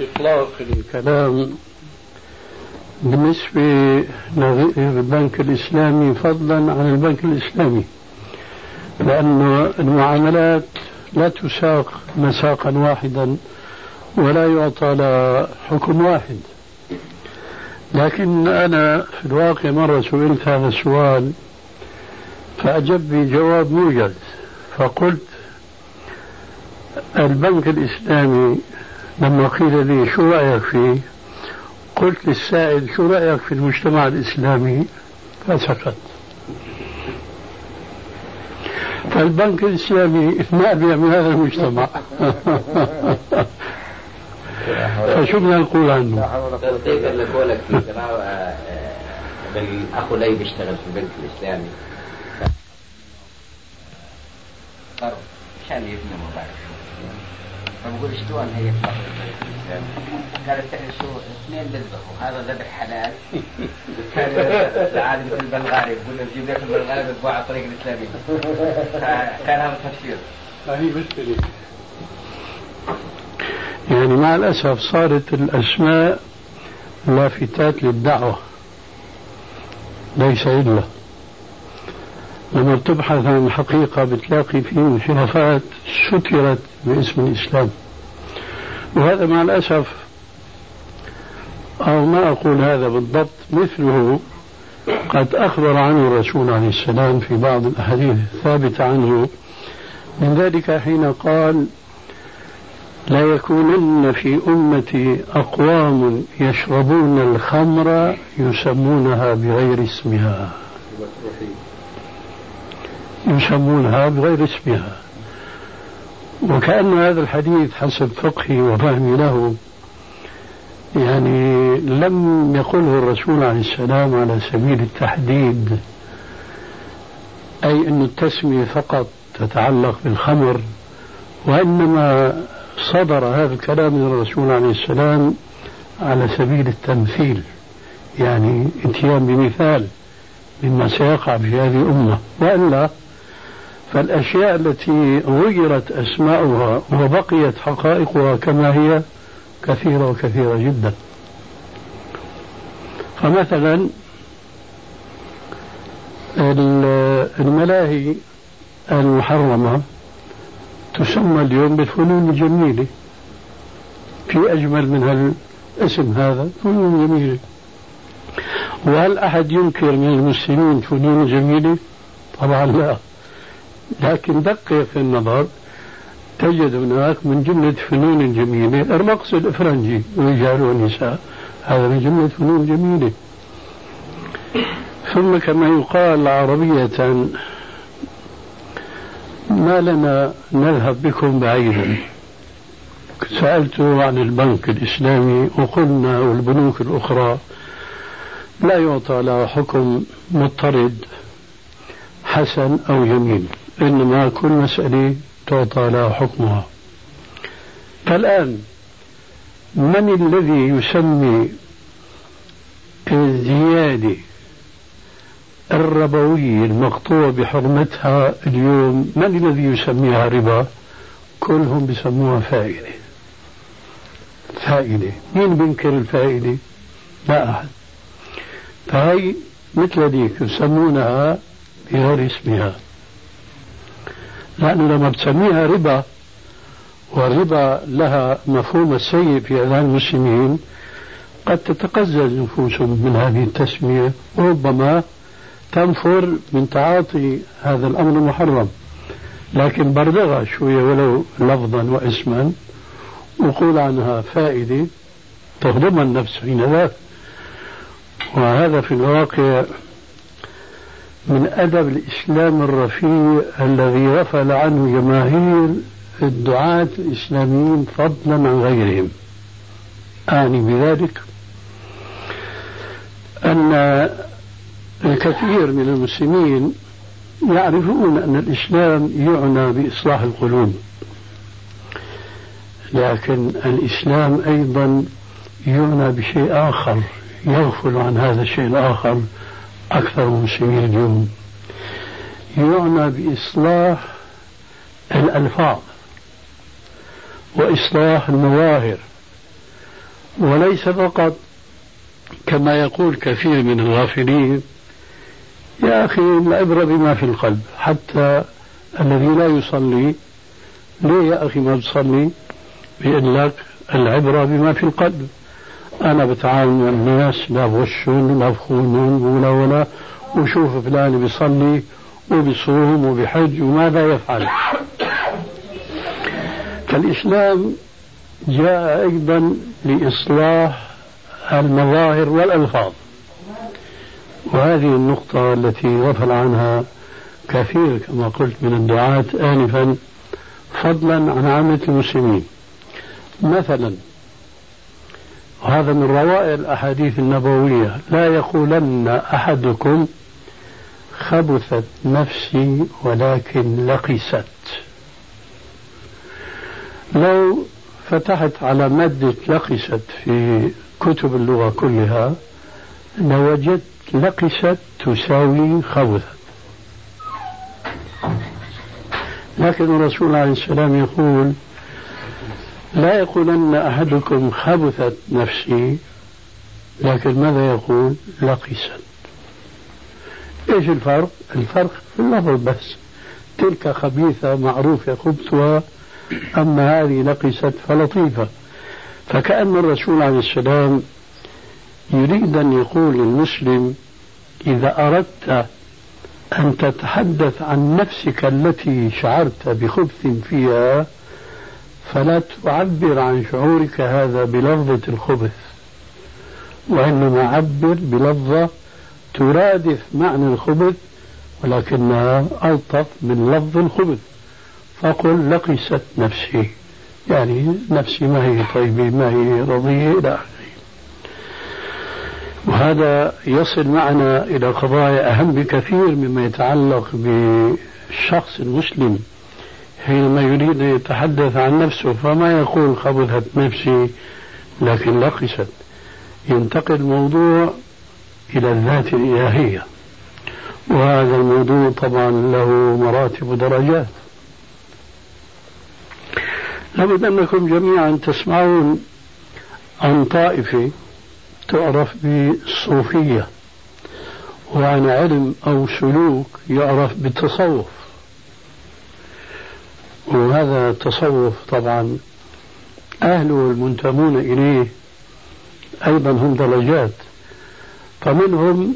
إطلاق الكلام بالنسبة للبنك الإسلامي فضلا عن البنك الإسلامي لأن المعاملات لا تساق مساقا واحدا ولا يعطى لها حكم واحد. لكن أنا في الواقع مرة سئلت هذا السؤال فأجب بجواب موجز فقلت البنك الإسلامي لما قيل لي شو رأيك فيه قلت للسائل شو رأيك في المجتمع الإسلامي؟ فسكت فالبنك الإسلامي نابع من هذا المجتمع. فشو بدنا نقول عنه؟ تصديقا لقولك في قراءة اخو لي بيشتغل في البنك الإسلامي؟ عشان يبني مبارك. فبقول شلون هي؟ قالت شو اثنين بيذبحوا هذا ذبح حلال. كان عادي مثل البلغاري يقول نجيب لك البلغاري بتباع على الطريق الإسلامي. كان هذا التفسير هذه مشكلة؟ يعني مع الأسف صارت الأسماء لافتات للدعوة ليس إلا لما بتبحث عن الحقيقة بتلاقي فيه انحرافات سترت باسم الإسلام. وهذا مع الأسف أو ما أقول هذا بالضبط مثله قد أخبر عنه الرسول عليه السلام في بعض الأحاديث الثابتة عنه. من ذلك حين قال لا يكونن في أمتي أقوام يشربون الخمر يسمونها بغير اسمها. يسمونها بغير اسمها. وكأن هذا الحديث حسب فقهي وفهمي له يعني لم يقله الرسول عليه السلام على سبيل التحديد أي أن التسمية فقط تتعلق بالخمر وإنما صدر هذا الكلام من الرسول عليه السلام على سبيل التمثيل يعني اتيان بمثال مما سيقع في هذه الأمة وإلا فالأشياء التي غيرت أسماؤها وبقيت حقائقها كما هي كثيرة وكثيرة جدا. فمثلا الملاهي المحرمة تسمى اليوم بالفنون الجميلة في أجمل من الاسم هذا فنون جميلة. وهل أحد ينكر من المسلمين فنون جميلة؟ طبعا لا. لكن دقق في النظر تجد هناك من جملة فنون جميلة. الرقص الإفرنجي رجال ونساء. هذا من جملة فنون جميلة. ثم كما يقال عربية ما لنا نذهب بكم بعيدا. سألته عن البنك الإسلامي وقلنا والبنوك الأخرى لا يعطى لها حكم مضطرد حسن أو جميل إنما كل مسألة تعطى لها حكمها. فالآن من الذي يسمي الزيادة الربوية المقطوع بحرمتها اليوم؟ من الذي يسميها ربا؟ كلهم بيسموها فائدة. فائدة. مين بينكر الفائدة؟ لا أحد. فهي مثل ذيك يسمونها بغير اسمها. لأنه لما بتسميها ربا والربا لها مفهوم السيء في أذهان المسلمين قد تتقزز نفوسهم من هذه التسمية وربما تنفر من تعاطي هذا الأمر المحرم. لكن بردغها شوية ولو لفظا واسما وقول عنها فائدة تخدمها النفس حين ذاك وهذا في الواقع من أدب الإسلام الرفيع الذي غفل عنه جماهير الدعاة الإسلاميين فضلا عن غيرهم. أعني بذلك أن الكثير من المسلمين يعرفون أن الإسلام يعنى بإصلاح القلوب. لكن الإسلام أيضا يعنى بشيء آخر يغفل عن هذا الشيء الآخر. أكثر المسلمين اليوم يعنى بإصلاح الألفاظ وإصلاح المظاهر وليس فقط كما يقول كثير من الغافلين يا أخي العبرة بما في القلب حتى الذي لا يصلي ليه يا أخي ما تصلي؟ بيقول لك العبرة بما في القلب. أنا بتعامل مع الناس لا بغشهم لا بخونهم ولا ولا. وشوف فلان بيصلي وبيصوم وبحج وماذا يفعل. فالإسلام جاء أيضا لإصلاح المظاهر والألفاظ. وهذه النقطة التي غفل عنها كثير كما قلت من الدعاة آنفا فضلا عن عامة المسلمين. مثلا وهذا من روائع الأحاديث النبوية. لا يقولن أحدكم خبثت نفسي ولكن لقست. لو فتحت على مادة لقست في كتب اللغة كلها لوجدت لقست تساوي خبثت. لكن الرسول عليه السلام يقول لا يقولن أحدكم خبثت نفسي لكن ماذا يقول؟ لقست. إيش الفرق؟ الفرق في اللفظ بس. تلك خبيثة معروفة خبثها أما هذه لقست فلطيفة. فكأن الرسول عليه السلام يريد أن يقول للمسلم إذا أردت أن تتحدث عن نفسك التي شعرت بخبث فيها فلا تعبر عن شعورك هذا بلفظة الخبث وإنما عبر بلفظة ترادف معنى الخبث ولكنها ألطف من لفظ الخبث. فقل لقست نفسي يعني نفسي ما هي طيبة ما هي رضية إلى آخره. وهذا يصل معنا إلى قضايا أهم بكثير مما يتعلق بالشخص المسلم. حينما يريد أن يتحدث عن نفسه فما يقول خبثت نفسي لكن لقست. ينتقل الموضوع إلى الذات الإلهية. وهذا الموضوع طبعا له مراتب ودرجات. لابد أنكم جميعا تسمعون عن طائفة تعرف بالصوفية وعن علم أو سلوك يعرف بالتصوف. وهذا التصوف طبعا أهله المنتمون إليه أيضا هم درجات فمنهم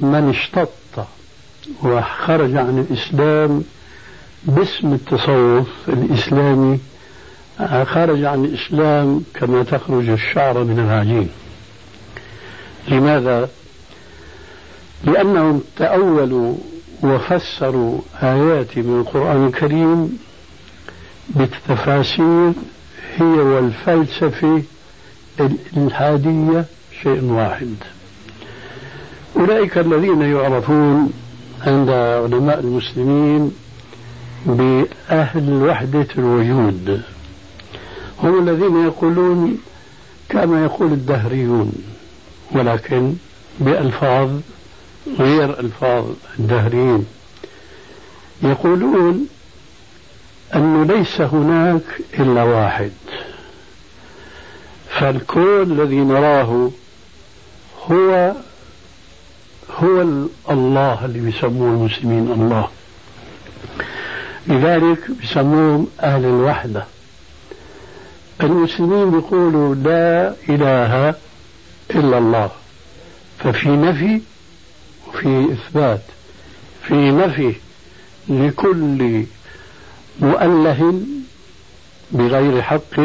من اشتط وخرج عن الإسلام باسم التصوف الإسلامي خرج عن الإسلام كما تخرج الشعر من العجين لماذا؟ لأنهم تأولوا وفسروا آيات من القرآن الكريم بالتفاسير هي والفلسفة الإلحادية شيء واحد. أولئك الذين يعرفون عند علماء المسلمين بأهل وحدة الوجود. هم الذين يقولون كما يقول الدهريون ولكن بألفاظ غير ألفاظ الدهريين. يقولون أنه ليس هناك إلا واحد. فالكون الذي نراه هو هو الله اللي بيسموه المسلمين الله. لذلك بيسموهم أهل الوحدة. المسلمين بيقولوا لا إله إلا الله. ففي نفي وفي إثبات. في نفي لكل مؤله بغير حق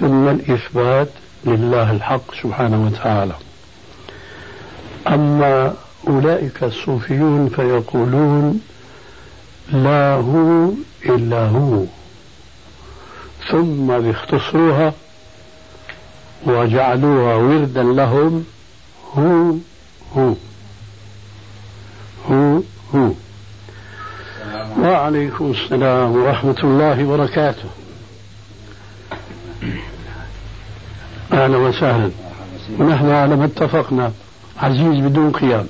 ثم الإثبات لله الحق سبحانه وتعالى. أما أولئك الصوفيون فيقولون لا هو إلا هو. ثم بيختصروها وجعلوها وردا لهم. هو هو هو هو. وعليكم السلام ورحمة الله وبركاته. أهلا وسهلا. ونحن على ما اتفقنا. عزيز بدون قيام.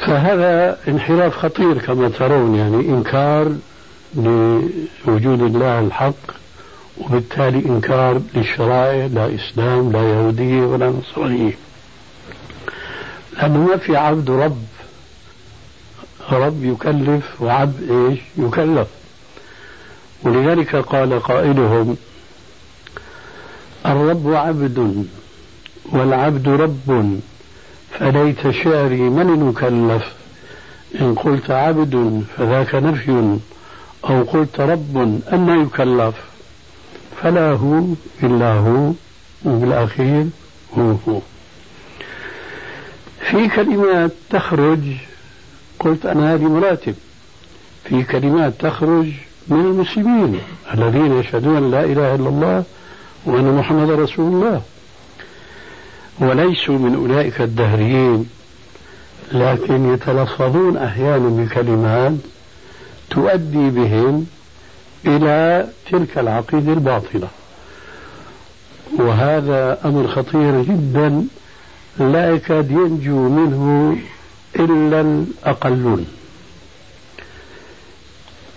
فهذا انحراف خطير كما ترون يعني إنكار لوجود الله الحق وبالتالي إنكار للشرائع لا إسلام لا يهودية ولا نصرانية. لأنه ما في عبد رب. رب يكلف وعبد إيش؟ يكلف. ولذلك قال قائلهم الرب عبد والعبد رب فليت شعري من يكلف إن قلت عبد فذاك نفي. أو قلت رب أن يكلف فلا هو إلا هو وبالأخير هو هو. في كلمات تخرج قلت أنا هذه مراتب. في كلمات تخرج من المسلمين الذين يشهدون لا إله إلا الله وأن محمد رسول الله. وليسوا من أولئك الدهريين لكن يتلفظون أحيانا بكلمات تؤدي بهم إلى تلك العقيدة الباطلة. وهذا أمر خطير جدا لا يكاد ينجو منه إلا الأقلون.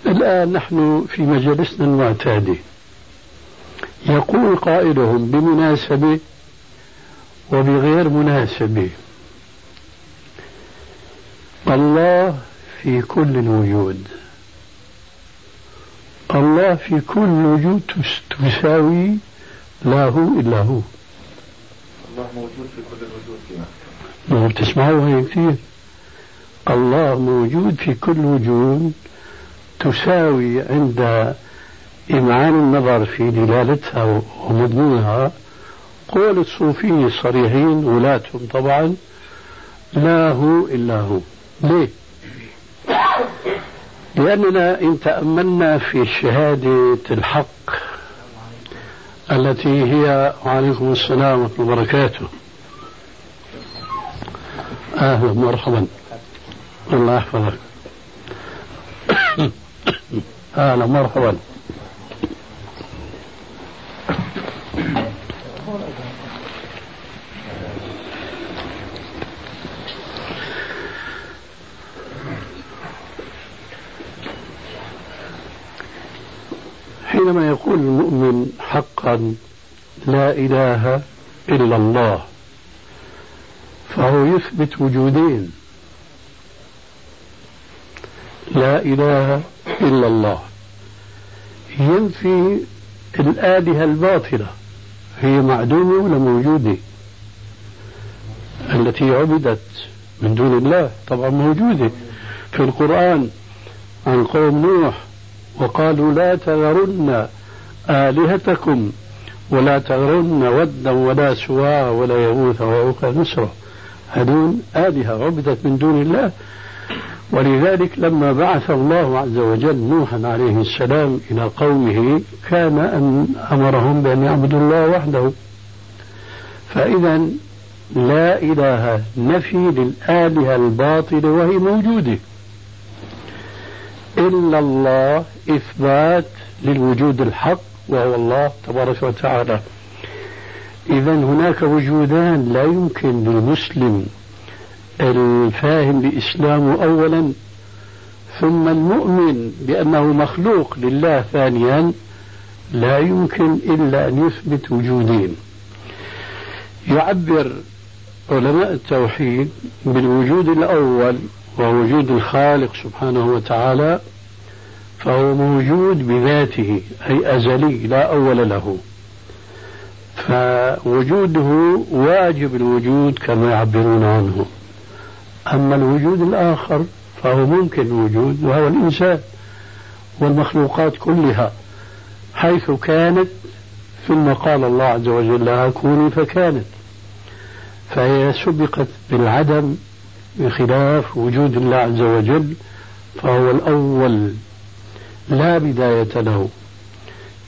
الآن نحن في مجلسنا المعتاد يقول قائلهم بمناسبة وبغير مناسبة الله في كل الوجود. الله في كل وجود تساوي لا هو إلا هو. الله موجود في كل الوجود ما بتسمعوها كثير. الله موجود في كل وجود تساوي عند إمعان النظر في دلالتها ومضمونها. قول الصوفية الصريحين ولاتهم طبعا لا هو إلا هو. ليه؟ لأننا إن تأملنا في شهادة الحق التي هي وعليكم السلام ورحمة الله وبركاته. أهلا مرحبا الله يحفظك. أهلا مرحبا حينما يقول المؤمن حقا لا إله إلا الله فهو يثبت وجودين. لا إله إلا الله. ينفي الآلهة الباطلة هي معدومة ولا موجودة؟ التي عبدت من دون الله طبعا موجودة. في القرآن عن قوم نوح وقالوا لا تذرن آلهتكم ولا تذرن ودا ولا سواع ولا يغوث ويعوق نسرا هذون آلهة عبدت من دون الله. ولذلك لما بعث الله عز وجل نوحا عليه السلام إلى قومه كان أن أمرهم بأن يعبدوا الله وحده. فإذا لا إله نفي للآلهة الباطلة وهي موجودة. إلا الله إثبات للوجود الحق وهو الله تبارك وتعالى. إذا هناك وجودان لا يمكن للمسلم الفاهم بإسلامه أولا ثم المؤمن بأنه مخلوق لله ثانيا لا يمكن إلا أن يثبت وجودين يعبر علماء التوحيد بالوجود الأول ووجود الخالق سبحانه وتعالى فهو موجود بذاته أي أزلي لا أول له. فوجوده واجب الوجود كما يعبرون عنه. أما الوجود الآخر فهو ممكن الوجود وهو الإنسان والمخلوقات كلها حيث كانت ثم قال الله عز وجل لها كوني فكانت فهي سبقت بالعدم بخلاف وجود الله عز وجل فهو الأول. لا بداية له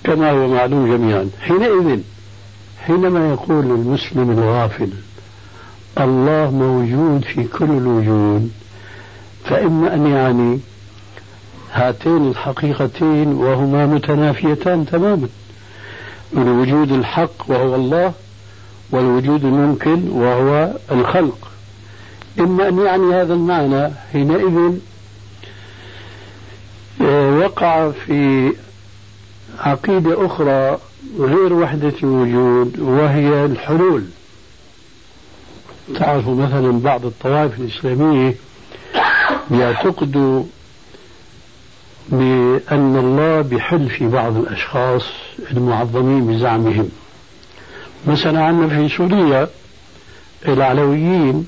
كما هو معلوم جميعا. حينئذ حينما يقول المسلم الغافل الله موجود في كل الوجود فإما أن يعني هاتين الحقيقتين وهما متنافيتان تماما. الوجود الحق وهو الله والوجود الممكن وهو الخلق. إما أن يعني هذا المعنى حينئذ وقع في عقيدة أخرى غير وحدة الوجود وهي الحلول. تعرفوا مثلا بعض الطوائف الإسلامية يعتقدوا بأن الله بحل في بعض الأشخاص المعظمين بزعمهم. مثلا عندنا في سوريا العلويين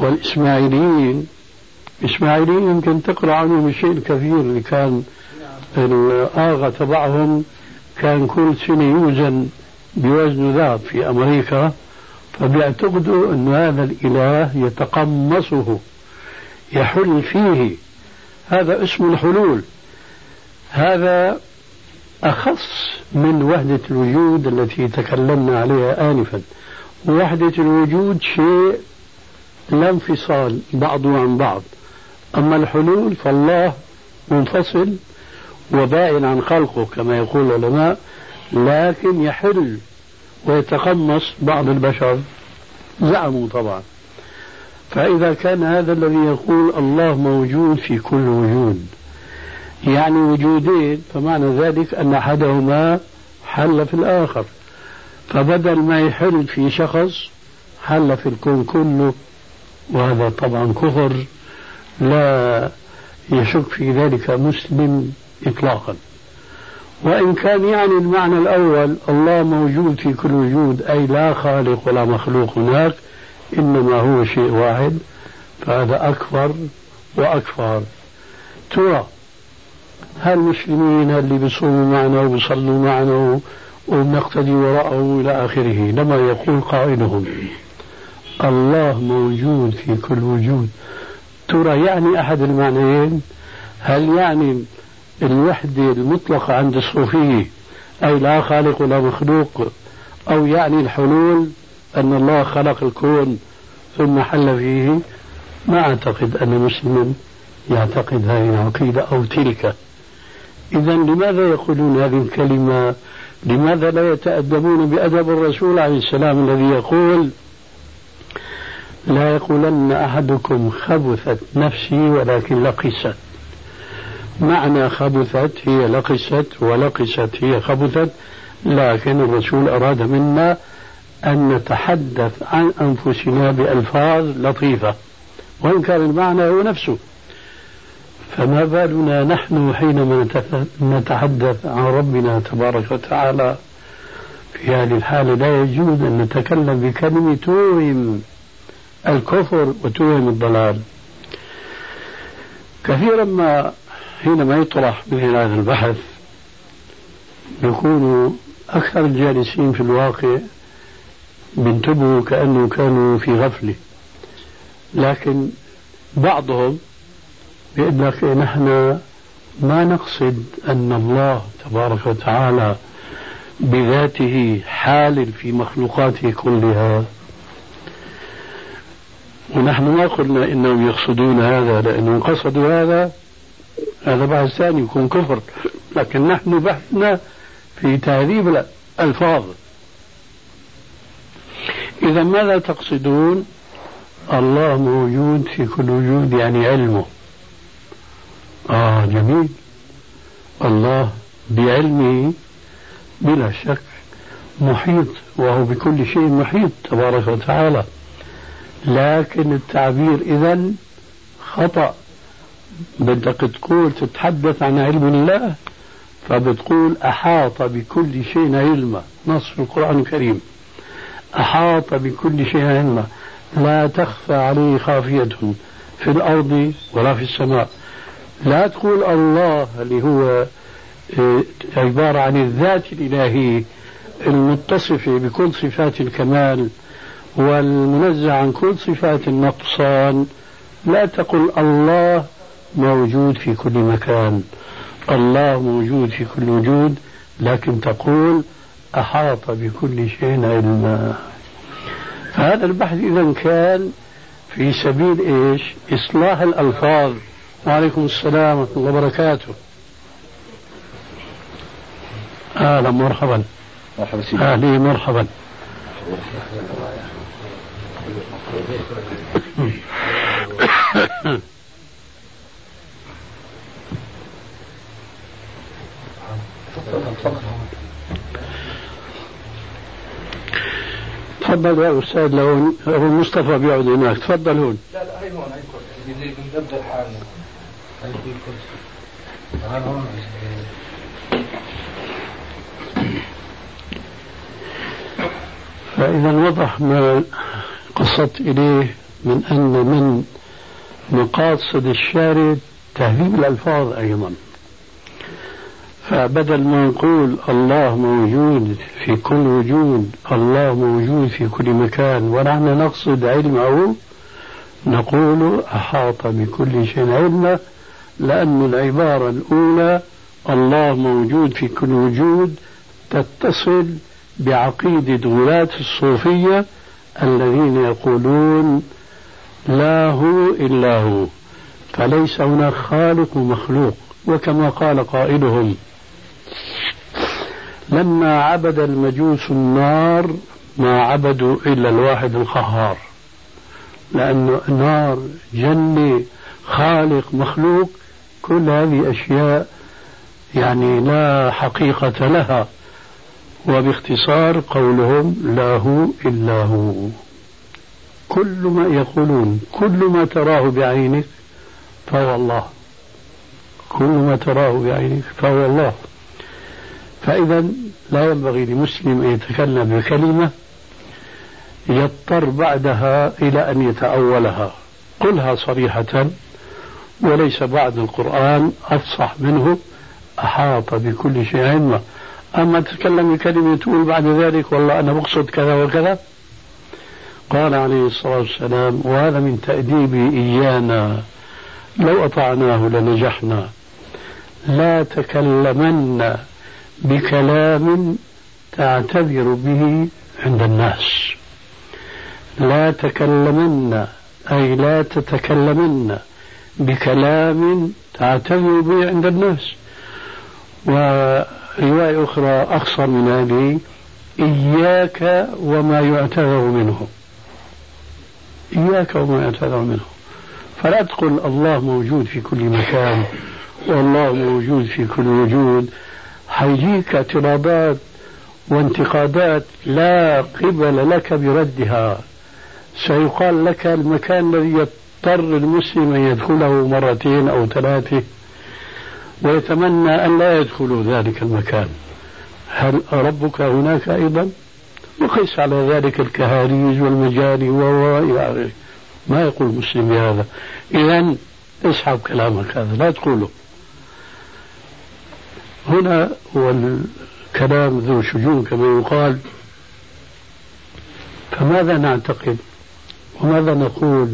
والإسماعيليين الإسماعيليين يمكن تقرأ عنهم الشيء الكثير اللي كان الآغا تبعهم كان كل سنة يوزن بوزن ذهب في أمريكا فبيعتقدوا أن هذا الإله يتقمصه يحل فيه. هذا اسم الحلول. هذا أخص من وحدة الوجود التي تكلمنا عليها آنفا. وحدة الوجود شيء لا انفصال بعضه عن بعض. أما الحلول فالله منفصل وبائن عن خلقه كما يقول العلماء لكن يحل ويتقمص بعض البشر. زعموا طبعا. فإذا كان هذا الذي يقول الله موجود في كل وجود يعني وجودين فمعنى ذلك أن أحدهما حل في الآخر. فبدل ما يحل في شخص حل في الكون كله وهذا طبعا كفر. لا يشك في ذلك مسلم إطلاقا. وإن كان يعني المعنى الأول الله موجود في كل وجود أي لا خالق ولا مخلوق هناك إنما هو شيء واحد فهذا أكبر وأكبر ترى هالمسلمين اللي بيصوموا معنا وبيصلوا معنا وبنقتدي وراءه إلى آخره؟ لما يقول قائلهم الله موجود في كل وجود. ترى يعني أحد المعنيين؟ هل يعني الوحدة المطلقة عند الصوفية أي لا خالق ولا مخلوق؟ أو يعني الحلول أن الله خلق الكون ثم حل فيه؟ ما أعتقد أن مسلما يعتقد هذه العقيدة أو تلك. إذا لماذا يقولون هذه الكلمة؟ لماذا لا يتأدبون بأدب الرسول عليه السلام الذي يقول لا يقولن أحدكم خبثت نفسي ولكن لقست. معنى خبثت هي لقست ولقست هي خبثت لكن الرسول أراد منا أن نتحدث عن أنفسنا بألفاظ لطيفة وإن كان المعنى هو نفسه. فما بالنا نحن حينما نتحدث عن ربنا تبارك وتعالى؟ في هذه الحالة لا يجوز أن نتكلم بكلمة توهم الكفر وتوهم الضلال. كثيرا ما حينما يطرح مثل هذا البحث يكون أكثر الجالسين في الواقع بينتبهوا كأنه كانوا في غفلة. لكن بعضهم بيقول لك نحن ما نقصد أن الله تبارك وتعالى بذاته حال في مخلوقاته كلها. ونحن ما قلنا إنهم يقصدون هذا لانهم قصدوا هذا هذا بحث ثاني يكون كفر. لكن نحن بحثنا في تهذيب الألفاظ. إذا ماذا تقصدون؟ الله موجود في كل وجود يعني علمه. آه جميل. الله بعلمه بلا شك محيط وهو بكل شيء محيط تبارك وتعالى. لكن التعبير إذا خطأ. بدك تقول تتحدث عن علم الله فبتقول أحاط بكل شيء علما. نص في القرآن الكريم. أحاط بكل شيء علما. لا تخفى عليه خافية في الأرض ولا في السماء. لا تقول الله اللي هو آه، عبارة عن الذات الإلهية المتصفة بكل صفات الكمال. والمنزه عن كل صفات النقصان لا تقل الله موجود في كل مكان. الله موجود في كل وجود لكن تقول أحاط بكل شيء علما. فهذا البحث إذا كان في سبيل إيش؟ إصلاح الألفاظ. وعليكم السلام ورحمة الله وبركاته. أهلا مرحبا. مرحبا سيدي. أهلي مرحبا. تفضل يا أستاذ لو أبو مصطفى بيقعد هناك. تفضل هون. لا لا هي هون هي بنبدا حالنا فإذا وضح ما قصدت إليه من أن من مقاصد الشارد تهذيب الألفاظ أيضا. فبدل ما نقول الله موجود في كل وجود الله موجود في كل مكان ونحن نقصد علمه نقول أحاط بكل شيء علما لأن العبارة الأولى الله موجود في كل وجود تتصل بعقيدة غلاة الصوفية الذين يقولون لا هو إلا هو فليس هناك خالق ومخلوق وكما قال قائلهم لما عبد المجوس النار ما عبدوا إلا الواحد القهار لأنه نار جنة خالق مخلوق كل هذه أشياء يعني لا حقيقة لها. وباختصار قولهم لا هو إلا هو. كل ما يقولون كل ما تراه بعينك فهو الله. كل ما تراه بعينك فهو الله. فإذا لا ينبغي لمسلم أن يتكلم بكلمة يضطر بعدها إلى أن يتأولها. قلها صريحة وليس بعد القرآن أفصح منه أحاط بكل شيء علما. أما تتكلم بكلمة تقول بعد ذلك والله أنا بقصد كذا وكذا. قال عليه الصلاة والسلام وهذا من تأديبي إيانا. لو أطعناه لنجحنا. لا تكلمن بكلام تعتذر به عند الناس. لا تكلمن أي لا تتكلمن بكلام تعتذر به عند الناس. ورواية أخرى أقصر من هذه إياك وما يعتذر منه. إياك وما يعتذر منه. فلا تقل الله موجود في كل مكان والله موجود في كل وجود. حيجيك اعتراضات وانتقادات لا قبل لك بردها. سيقال لك المكان الذي يضطر المسلم أن يدخله مرتين أو ثلاثة. ويتمنى أن لا يدخلوا ذلك المكان. هل ربك هناك أيضا؟ وقيس على ذلك الكهاريز والمجاري وإلى آخره ما يقول المسلم بهذا إذا اسحب كلامك هذا لا تقوله. هنا هو الكلام ذو شجون كما يقال. فماذا نعتقد؟ وماذا نقول؟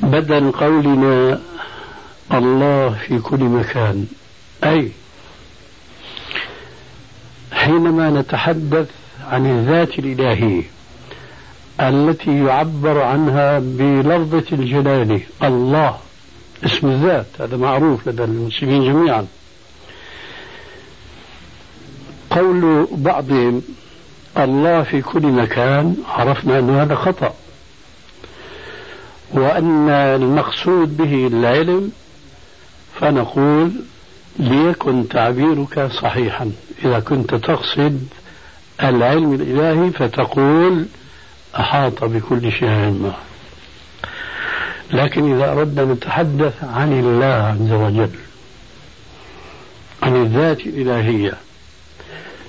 بدل قولنا الله في كل مكان. أي حينما نتحدث عن الذات الإلهية التي يعبر عنها بلفظة الجلالة الله اسم الذات هذا معروف لدى المسلمين جميعا. قول بعضهم الله في كل مكان عرفنا أن هذا خطأ. وأن المقصود به العلم فنقول ليكن تعبيرك صحيحا. إذا كنت تقصد العلم الإلهي فتقول أحاط بكل شيء علما. لكن إذا أردنا نتحدث عن الله عز وجل عن الذات الإلهية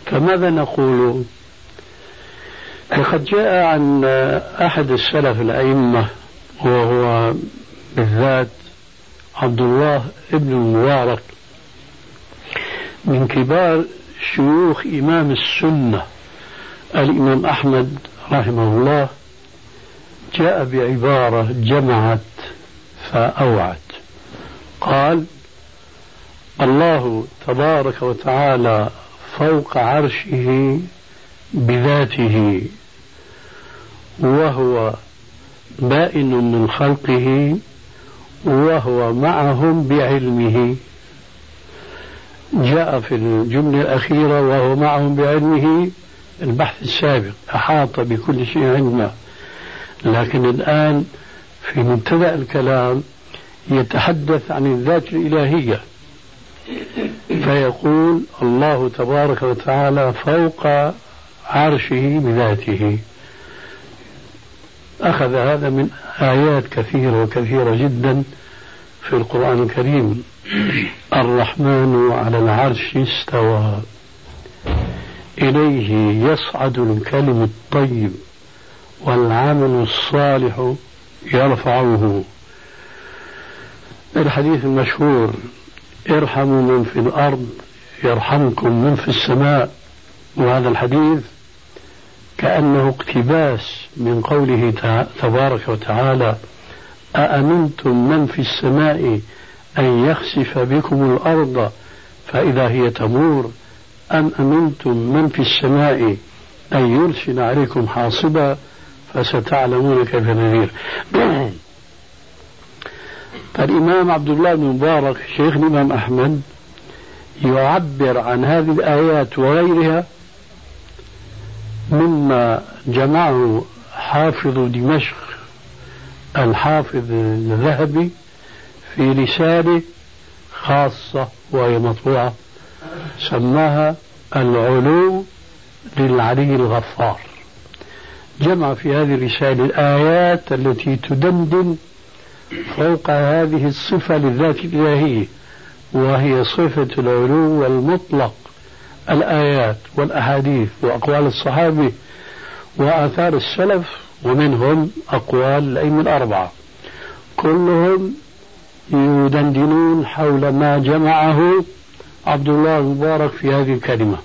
فماذا نقول؟ لقد جاء عن أحد السلف الأئمة وهو بالذات عبد الله ابن المبارك من كبار شيوخ إمام السنة الإمام أحمد رحمه الله جاء بعبارة جمعت فأوعت. قال الله تبارك وتعالى فوق عرشه بذاته وهو بائن من خلقه وهو معهم بعلمه. جاء في الجملة الأخيرة وهو معهم بعلمه البحث السابق أحاط بكل شيء علما. لكن الآن في مبتدأ الكلام يتحدث عن الذات الإلهية. فيقول الله تبارك وتعالى فوق عرشه بذاته. أخذ هذا من آيات كثيرة وكثيرة جدا في القرآن الكريم. الرحمن على العرش استوى. إليه يصعد الكلم الطيب والعمل الصالح يرفعه. الحديث المشهور ارحموا من في الأرض يرحمكم من في السماء. وهذا الحديث كأنه اقتباس من قوله تبارك وتعالى أأمنتم من في السماء أن يخسف بكم الأرض فإذا هي تمور؟ أم أمنتم من في السماء أن يرسل عليكم حاصبا فستعلمون كيف نذير؟ فالإمام عبد الله بن مبارك شيخ الإمام أحمد يعبر عن هذه الآيات وغيرها مما جمعه حافظ دمشق الحافظ الذهبي في رسالة خاصة وهي مطبوعة سماها العلو للعلي الغفار. جمع في هذه الرسالة الآيات التي تدندن فوق هذه الصفة للذات الإلهية وهي صفة العلو المطلق. الآيات والأحاديث وأقوال الصحابة وآثار السلف ومنهم أقوال الأئمة الأربعة. كلهم يدندنون حول ما جمعه عبد الله المبارك في هذه الكلمة.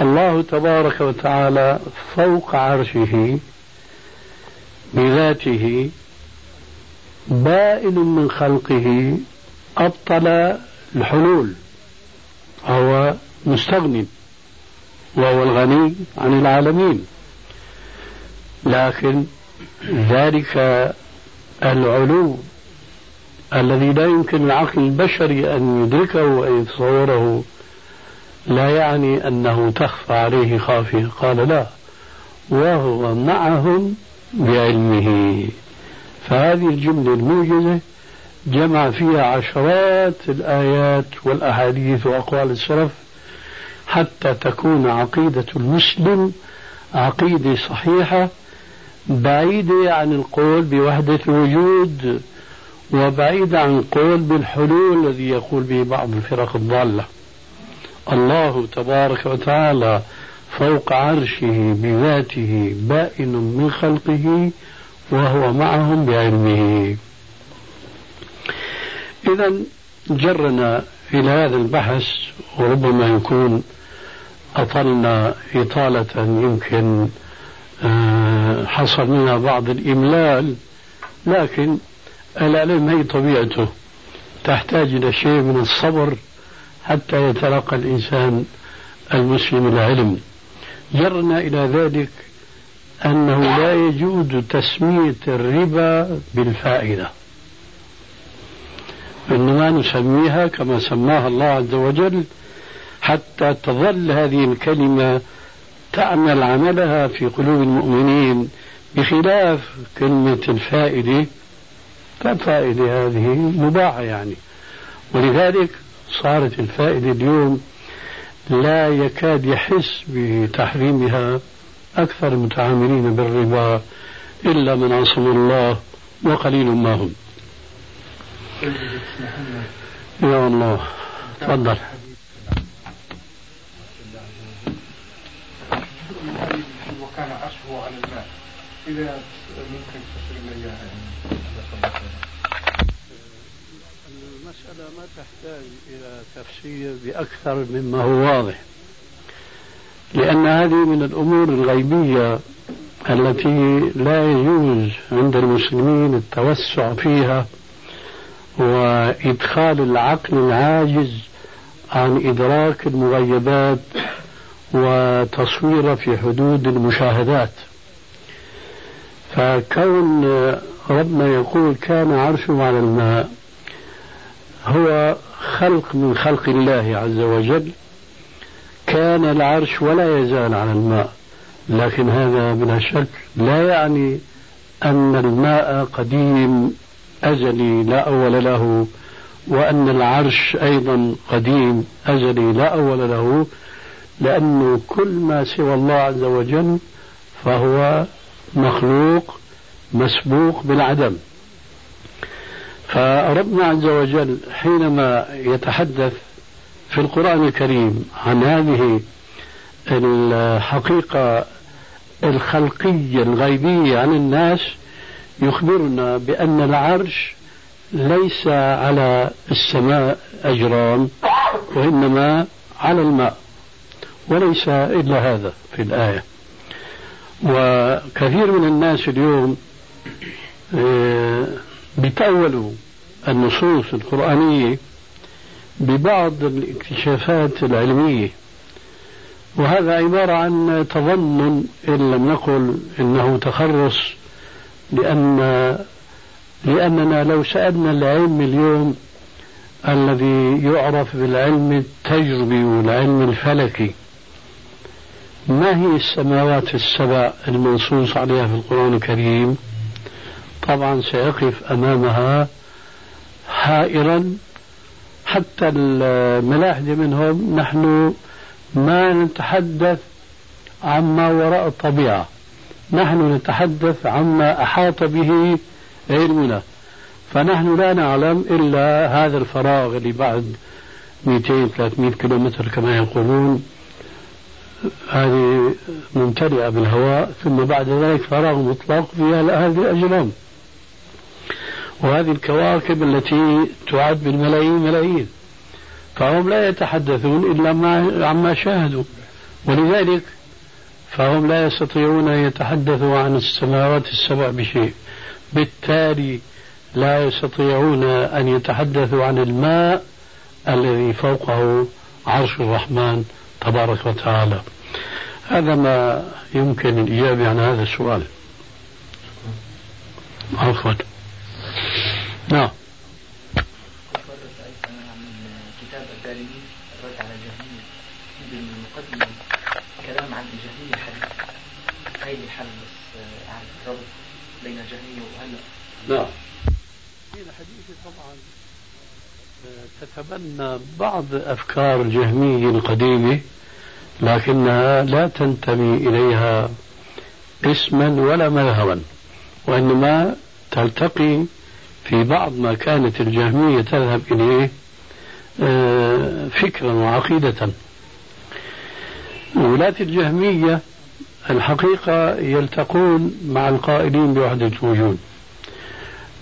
الله تبارك وتعالى فوق عرشه بذاته بائن من خلقه أبطل الحلول هو مستغني وهو الغني عن العالمين. لكن ذلك العلو الذي لا يمكن العقل البشري أن يدركه وأن يتصوره لا يعني أنه تخفى عليه خافية. قال لا وهو معهم بعلمه. فهذه الجملة الموجزة جمع فيها عشرات الآيات والأحاديث وأقوال السلف حتى تكون عقيدة المسلم عقيدة صحيحة بعيدة عن القول بوحدة الوجود وبعيدة عن القول بالحلول الذي يقول به بعض الفرق الضالة. الله تبارك وتعالى فوق عرشه بذاته بائن من خلقه وهو معهم بعلمه. إذا جرنا إلى هذا البحث وربما يكون أطلنا إطالة يمكن آه، حصل منها بعض الإملال لكن العلم هي طبيعته. تحتاج إلى شيء من الصبر حتى يتلقى الإنسان المسلم العلم. جرنا إلى ذلك أنه لا يجوز تسمية الربا بالفائدة. إنما نسميها كما سماها الله عز وجل حتى تظل هذه الكلمة تعمل عملها في قلوب المؤمنين بخلاف كلمة الفائدة فالفائدة هذه مباحة يعني. ولذلك صارت الفائدة اليوم لا يكاد يحس بتحريمها أكثر المتعاملين بالربا إلا من عصم الله وقليل ما هم. يا الله تفضل. ممكن تفسر المسألة ما تحتاج إلى تفسير بأكثر مما هو واضح. لأن هذه من الأمور الغيبية التي لا يجوز عند المسلمين التوسع فيها وإدخال العقل العاجز عن إدراك المغيبات وتصوير في حدود المشاهدات. فكون ربنا يقول كان عرشه على الماء هو خلق من خلق الله عز وجل. كان العرش ولا يزال على الماء لكن هذا بلا شك لا يعني أن الماء قديم أزلي لا أول له وأن العرش أيضا قديم أزلي لا أول له. لأنه كل ما سوى الله عز وجل فهو مخلوق مسبوق بالعدم. فربنا عز وجل حينما يتحدث في القرآن الكريم عن هذه الحقيقة الخلقية الغيبية عن الناس يخبرنا بأن العرش ليس على السماء أجرام وإنما على الماء. وليس إلا هذا في الآية. وكثير من الناس اليوم آه، بيتأولوا النصوص القرآنية ببعض الاكتشافات العلمية. وهذا عبارة عن تظنن إن لم نقل إنه تخرص لأن لأننا لو سألنا العلم اليوم الذي يعرف بالعلم التجربي والعلم الفلكي ما هي السماوات السبع المنصوص عليها في القرآن الكريم؟ طبعا سيقف أمامها حائرا. حتى الملاحدة منهم نحن ما نتحدث عما وراء الطبيعة. نحن نتحدث عما أحاط به علمنا. فنحن لا نعلم إلا هذا الفراغ اللي بعد 200 300 كيلومتر كما يقولون. هذه ممتلئة بالهواء ثم بعد ذلك فراغ مطلق فيها هذه الأجرام. وهذه الكواكب التي تعد بالملايين ملايين. فهم لا يتحدثون إلا عما شاهدوا. ولذلك فهم لا يستطيعون أن يتحدثوا عن السماوات السبع بشيء. بالتالي لا يستطيعون أن يتحدثوا عن الماء الذي فوقه عرش الرحمن تبارك وتعالى. هذا ما يمكن الإجابة عن هذا السؤال. عفوا نعم. كلام عن الجهمية حديث هاي الحل بس يعني ربط بين الجهمية وهلا نعم. في الحديث طبعا تتبنى بعض أفكار الجهمية القديمة لكنها لا تنتمي إليها اسما ولا مذهبا وإنما تلتقي في بعض ما كانت الجهمية تذهب إليه آه، فكرا وعقيدة. ولاة الجهمية الحقيقة يلتقون مع القائلين بوحدة الوجود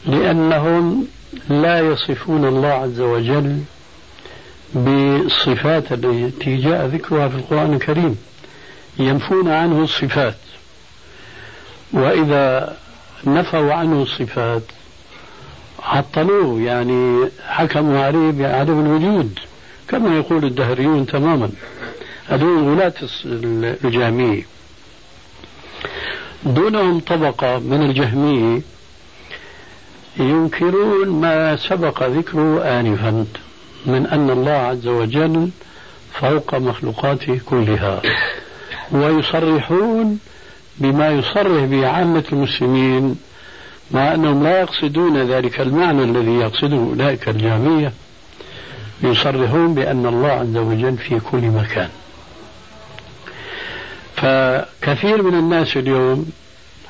لأنهم لا يصفون الله عز وجل بالصفات التي جاء ذكرها في القرآن الكريم. ينفون عنه الصفات. وإذا نفوا عنه الصفات عطلوه يعني حكموا عليه بعدم الوجود. كما يقول الدهريون تماما. هذول غلاة الجهمية. دونهم طبقة من الجهمية ينكرون ما سبق ذكره آنفا من أن الله عز وجل فوق مخلوقاته كلها. ويصرحون بما يصرح به عامة المسلمين مع أنهم لا يقصدون ذلك المعنى الذي يقصده أولئك الجامية. يصرحون بأن الله عز وجل في كل مكان. فكثير من الناس اليوم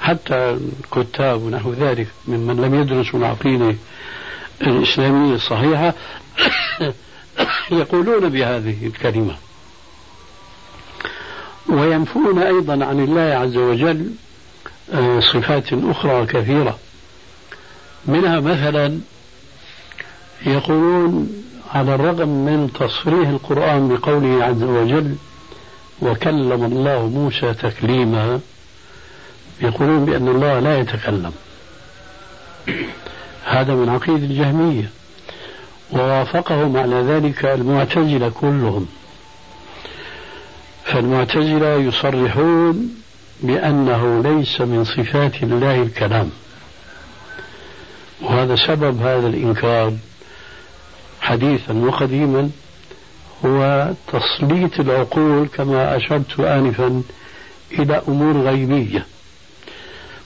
حتى الكتاب ونحو ذلك ممن لم يدرسوا العقيدة الإسلامية الصحيحة يقولون بهذه الكلمة. وينفون أيضا عن الله عز وجل آه، صفات أخرى كثيرة. منها مثلا يقولون على الرغم من تصريح القرآن بقوله عز وجل وكلم الله موسى تكليما يقولون بأن الله لا يتكلم. هذا من عقيدة الجهمية. ووافقهم على ذلك المعتزلة كلهم. فالمعتزلة يصرحون بأنه ليس من صفات الله الكلام. وهذا سبب هذا الإنكار حديثا وقديما هو تسليط العقول كما أشرت آنفا إلى أمور غيبية.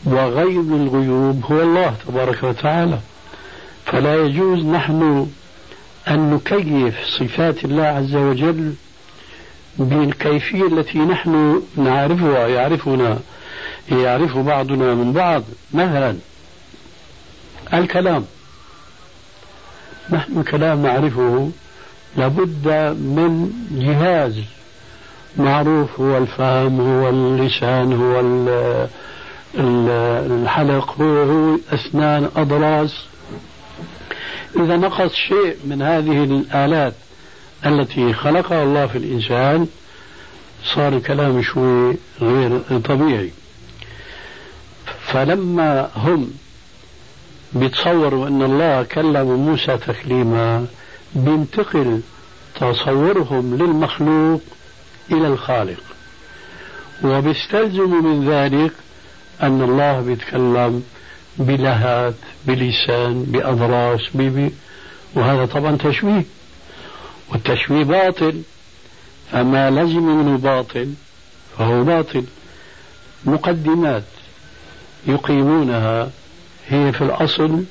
وغيب الغيوب هو الله تبارك وتعالى. فلا يجوز نحن أن نكيف صفات الله عز وجل بالكيفية التي نحن نعرفها يعرفنا يعرف بعضنا من بعض. مثلا الكلام. نحن الكلام نعرفه لابد من جهاز معروف هو الفهم هو اللسان هو الحلق هو, هو أسنان أضراس. إذا نقص شيء من هذه الآلات التي خلقها الله في الإنسان صار الكلام شوي غير طبيعي. فلما هم بيتصوروا أن الله كلم موسى تكليما بينتقل تصورهم للمخلوق إلى الخالق. وبيستلزموا من ذلك أن الله بيتكلم بلهات بلسان بأضراس بي وهذا طبعا تشويه. والتشويه باطل. فما لزم منه باطل فهو باطل. مقدمات يقيمونها هي في الأصل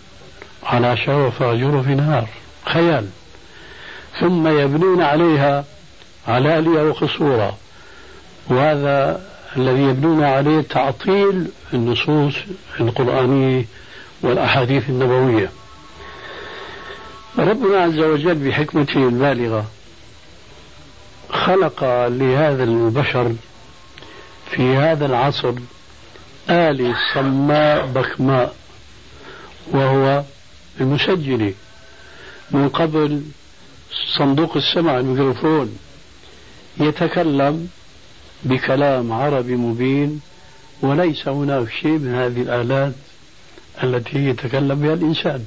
على شرف جرف نهار خيال. ثم يبنون عليها علالية وقصورا وهذا الذي يبنون عليه تعطيل النصوص القرآنية والأحاديث النبوية. ربنا عز وجل بحكمته البالغة خلق لهذا البشر في هذا العصر آلة صماء بكماء وهو المسجل من قبل صندوق السمع الميكروفون يتكلم بكلام عربي مبين وليس هناك شيء من هذه الآلات التي يتكلم بها الإنسان.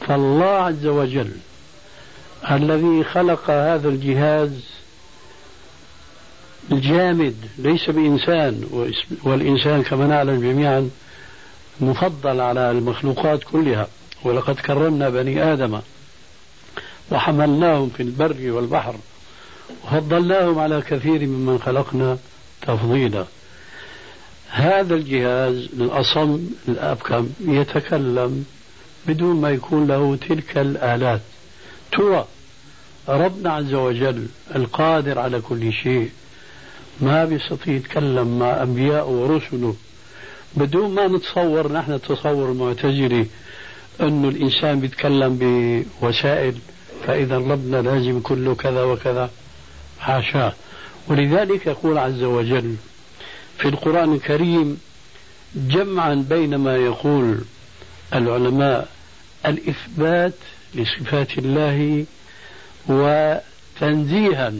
فالله عز وجل الذي خلق هذا الجهاز الجامد ليس بإنسان والإنسان كما نعلم جميعا مفضل على المخلوقات كلها. ولقد كرمنا بني آدم وحملناهم في البر والبحر. وفضلناهم على كثير ممن خلقنا تفضيلا. هذا الجهاز الأصم الأبكم يتكلم بدون ما يكون له تلك الآلات. ترى ربنا عز وجل القادر على كل شيء. ما بيستطيع يتكلم مع أنبياء ورسله. بدون ما نتصور نحن التصور المعتزلي أنه الإنسان بيتكلم بوسائل. فإذا ربنا لازم كله كذا وكذا. حاشاه ولذلك يقول عز وجل في القرآن الكريم جمعا بين ما يقول العلماء الإثبات لصفات الله وتنزيها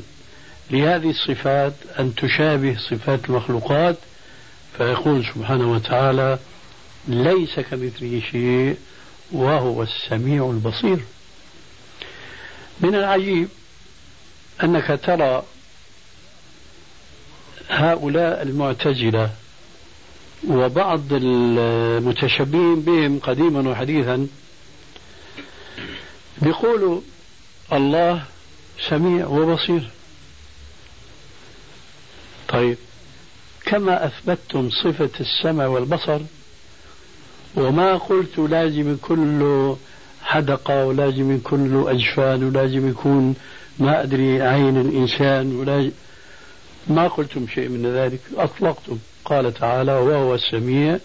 لهذه الصفات أن تشابه صفات المخلوقات فيقول سبحانه وتعالى ليس كمثله شيء وهو السميع البصير. من العجيب أنك ترى هؤلاء المعتزلة وبعض المتشبهين بهم قديما وحديثا بيقولوا الله سميع وبصير. طيب كما أثبتتم صفة السمع والبصر وما قلت لازم كل حدقة ولازم كل أجفان ولازم يكون ما أدري عين الإنسان ولا ما قلتم شيء من ذلك أطلقتم. قال تعالى وهو السميع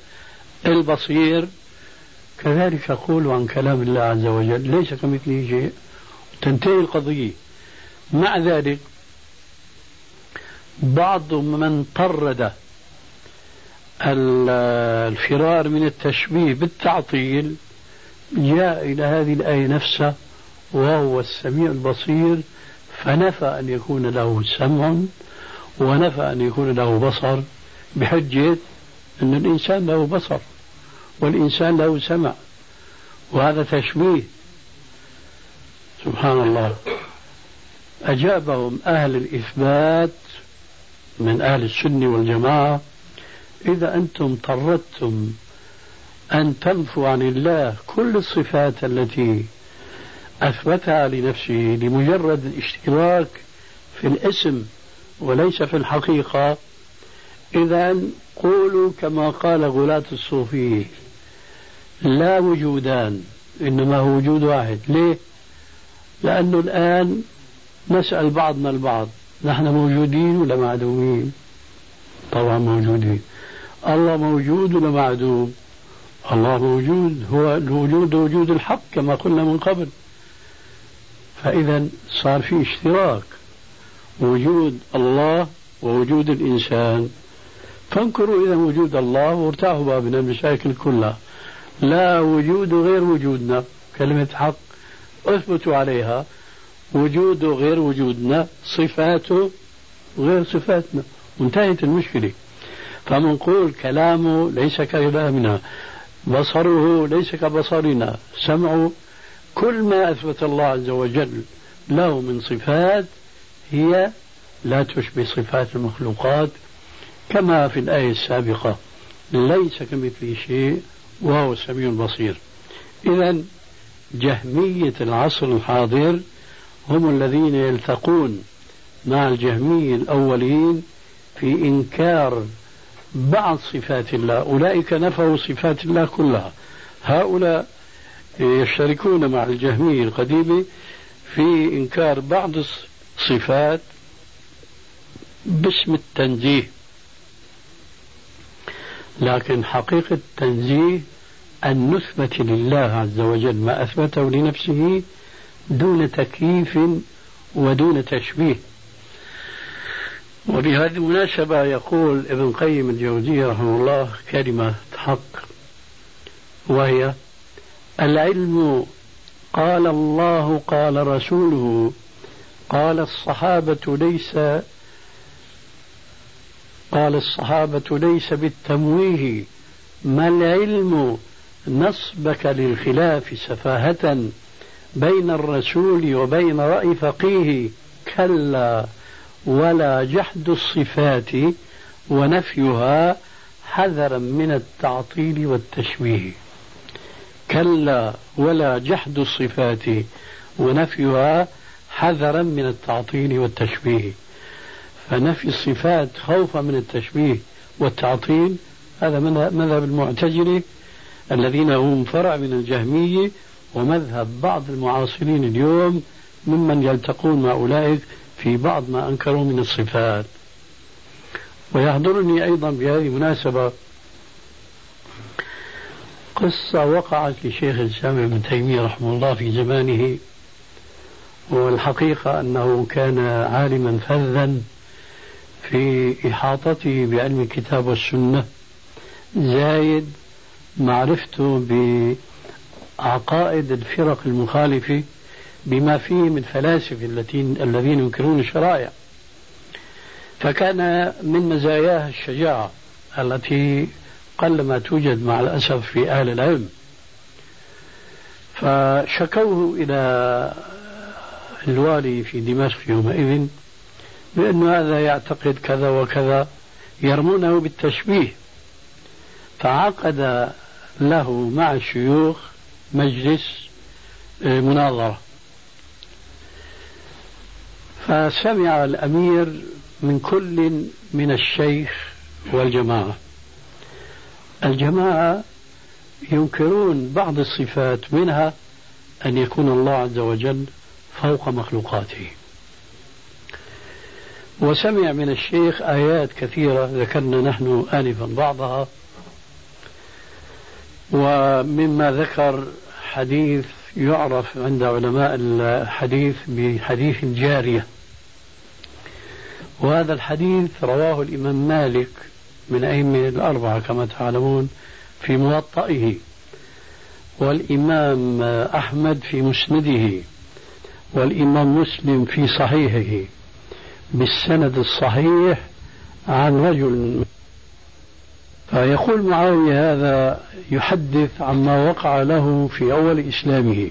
البصير. كذلك أقول عن كلام الله عز وجل ليس كمثله شيء. تنتهي القضية. مع ذلك بعض من طرد الفرار من التشبيه بالتعطيل جاء إلى هذه الآية نفسها وهو السميع البصير فنفى أن يكون له سمع ونفى أن يكون له بصر بحجة أن الإنسان له بصر والإنسان له سمع وهذا تشبيه. سبحان الله. أجابهم أهل الإثبات من أهل السنة والجماعة إذا أنتم طردتم أن تنفوا عن الله كل الصفات التي أثبتها لنفسه لمجرد الاشتراك في الاسم وليس في الحقيقة. إذا قولوا كما قال غلاة الصوفية لا وجودان إنما هو وجود واحد. ليه؟ لأنه الآن نسأل بعضنا البعض نحن موجودين ولا معدومين؟ طبعا موجودين. الله موجود ولا معدوم؟ الله موجود هو الوجود وجود الحق كما قلنا من قبل. فإذا صار في اشتراك وجود الله ووجود الإنسان. فانكروا إذا وجود الله وارتاحوا بقى من المشاكل كلها. لا وجود غير وجودنا كلمة حق أثبتوا عليها. وجوده غير وجودنا صفاته غير صفاتنا. وانتهت المشكلة. فمنقول كلامه ليس ككلامنا بصره ليس كبصرنا. سمعه كل ما أثبت الله عز وجل له من صفات هي لا تشبه صفات المخلوقات كما في الآية السابقة ليس كمثله شيء وهو السميع البصير إذا جهمية العصر الحاضر هم الذين يلتقون مع الجهمية الأولين في إنكار بعض صفات الله. أولئك نفوا صفات الله كلها. هؤلاء يشتركون مع الجهمية القديمة في إنكار بعض الصفات باسم التنزيه. لكن حقيقة التنزيه أن نثبت لله عز وجل ما أثبته لنفسه دون تكييف ودون تشبيه. وبهذه المناسبة يقول ابن قيم الجوزية رحمه الله كلمة حق وهي العلم قال الله قال رسوله قال الصحابة ليس قال الصحابة ليس بالتمويه ما العلم نصبك للخلاف سفاهة بين الرسول وبين رأي فقيه كلا ولا جحد الصفات ونفيها حذرا من التعطيل والتشويه كلا ولا جحد الصفات ونفيها حذرا من التعطيل والتشبيه. فنفي الصفات خوفا من التشبيه والتعطيل هذا مذهب المعتزلة الذين هم فرع من الجهمية ومذهب بعض المعاصرين اليوم ممن يلتقون مع أولئك في بعض ما أنكروا من الصفات. ويحضرني أيضا بهذه المناسبة قصة وقعت لشيخ الإسلام ابن تيمية رحمه الله في زمانه والحقيقة أنه كان عالما فذا في إحاطته بعلم الكتاب والسنة زايد معرفته بعقائد الفرق المخالفة بما فيه من فلاسفة الذين ينكرون الشرائع. فكان من مزاياه الشجاعة التي قلما توجد مع الأسف في أهل العلم. فشكوه إلى الوالي في دمشق يومئذ بأن هذا يعتقد كذا وكذا يرمونه بالتشبيه. فعقد له مع الشيوخ مجلس مناظرة فسمع الأمير من كل من الشيخ والجماعة. الجماعة ينكرون بعض الصفات منها أن يكون الله عز وجل فوق مخلوقاته. وسمع من الشيخ آيات كثيرة ذكرنا نحن آنفا بعضها. ومما ذكر حديث يعرف عند علماء الحديث بحديث الجارية وهذا الحديث رواه الإمام مالك من أئمة الأربعة كما تعلمون في موطئه والإمام أحمد في مسنده والإمام مسلم في صحيحه بالسند الصحيح عن رجل. فيقول معاوية هذا يحدث عما وقع له في أول إسلامه.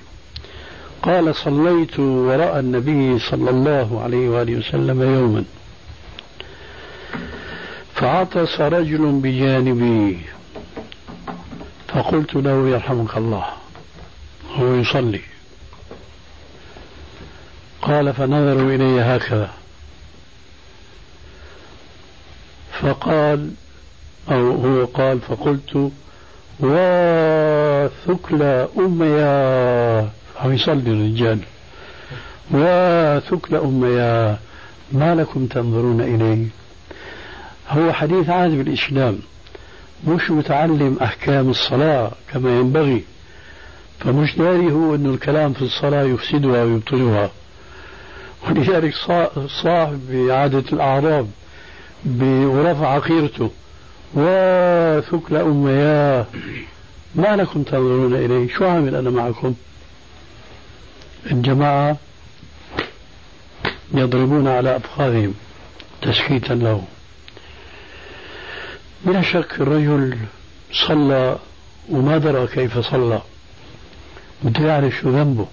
قال صليت وراء النبي صلى الله عليه وآله وسلم يوما. فعطس رجل بجانبي. فقلت له يرحمك الله هو يصلي. قال فنظروا إلي هكذا. فقال أو هو قال فقلت وثكل أميا. عم يصلي الرجال. وثكل أميا ما لكم تنظرون إليه هو حديث عهد بالإسلام مش متعلم أحكام الصلاة كما ينبغي فمش داري هو أن الكلام في الصلاة يفسدها ويبطلها. ولذلك صاحب بعادة الأعراب ورفع عقيرته وثكل أمياه ما لكم تنظرون إليه شو عامل أنا معكم؟ الجماعة يضربون على أفخاذهم تسكيتا له. بلا شك الرجل صلى وما درى كيف صلى بده يعرف شو ذنبه.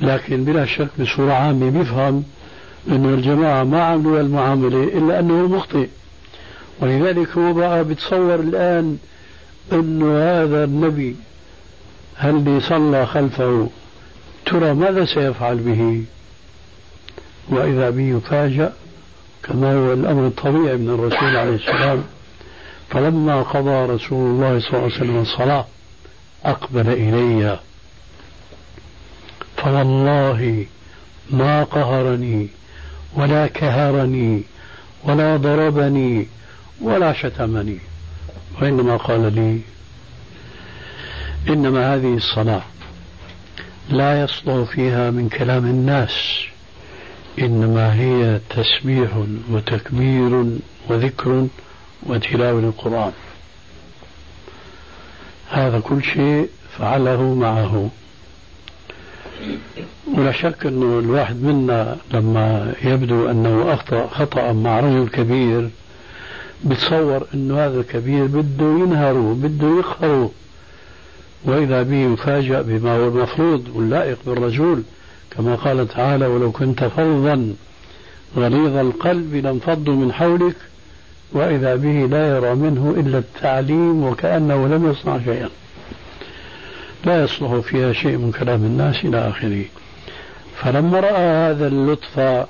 لكن بلا شك بصورة عامة بيفهم أنه الجماعة ما عملوا المعاملة إلا أنه مخطئ. ولذلك هو بقى بتصور الآن أنه هذا النبي هل صلى خلفه؟ ترى ماذا سيفعل به؟ وإذا به يفاجأ كما هو الأمر الطبيعي من الرسول عليه السلام فلما قضى رسول الله صلى الله عليه وسلم الصلاة أقبل إلي فوالله ما قهرني ولا كهرني ولا ضربني ولا شتمني. وإنما قال لي إنما هذه الصلاة لا يصدر فيها من كلام الناس. إنما هي تسبيح وتكبير وذكر وتلاوة القرآن. هذا كل شيء فعله معه. ولا شك أنه الواحد منا لما يبدو أنه أخطأ خطأ مع رجل كبير بتصور أنه هذا الكبير بده ينهره بده يقهره. وإذا به يفاجأ بما هو المفروض واللائق بالرجل كما قال تعالى ولو كنت فظا غليظ القلب لانفضوا من حولك وإذا به لا يرى منه إلا التعليم وكأنه لم يصنع شيئا. لا يصلح فيها شيء من كلام الناس إلى آخره. فلما رأى هذا اللطف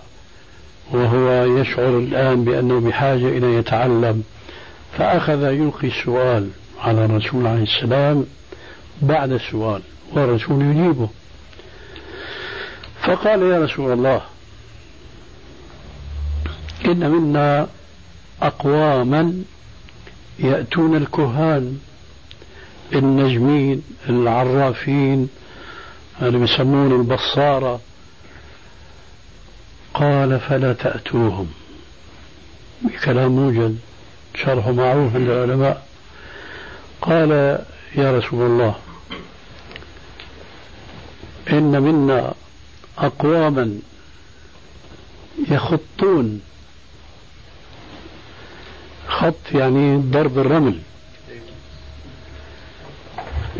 وهو يشعر الآن بأنه بحاجة إلى يتعلم فأخذ يلقي السؤال على الرسول عليه السلام بعد السؤال والرسول يجيبه. فقال يا رسول الله إن منا أقواما يأتون الكهان النجمين العرافين اللي بيسمون البصارة. قال فلا تأتوهم. بكلام موجد شرح معروف عند العلماء. قال يا رسول الله إن منا أقواما يخطون. خط يعني ضرب الرمل.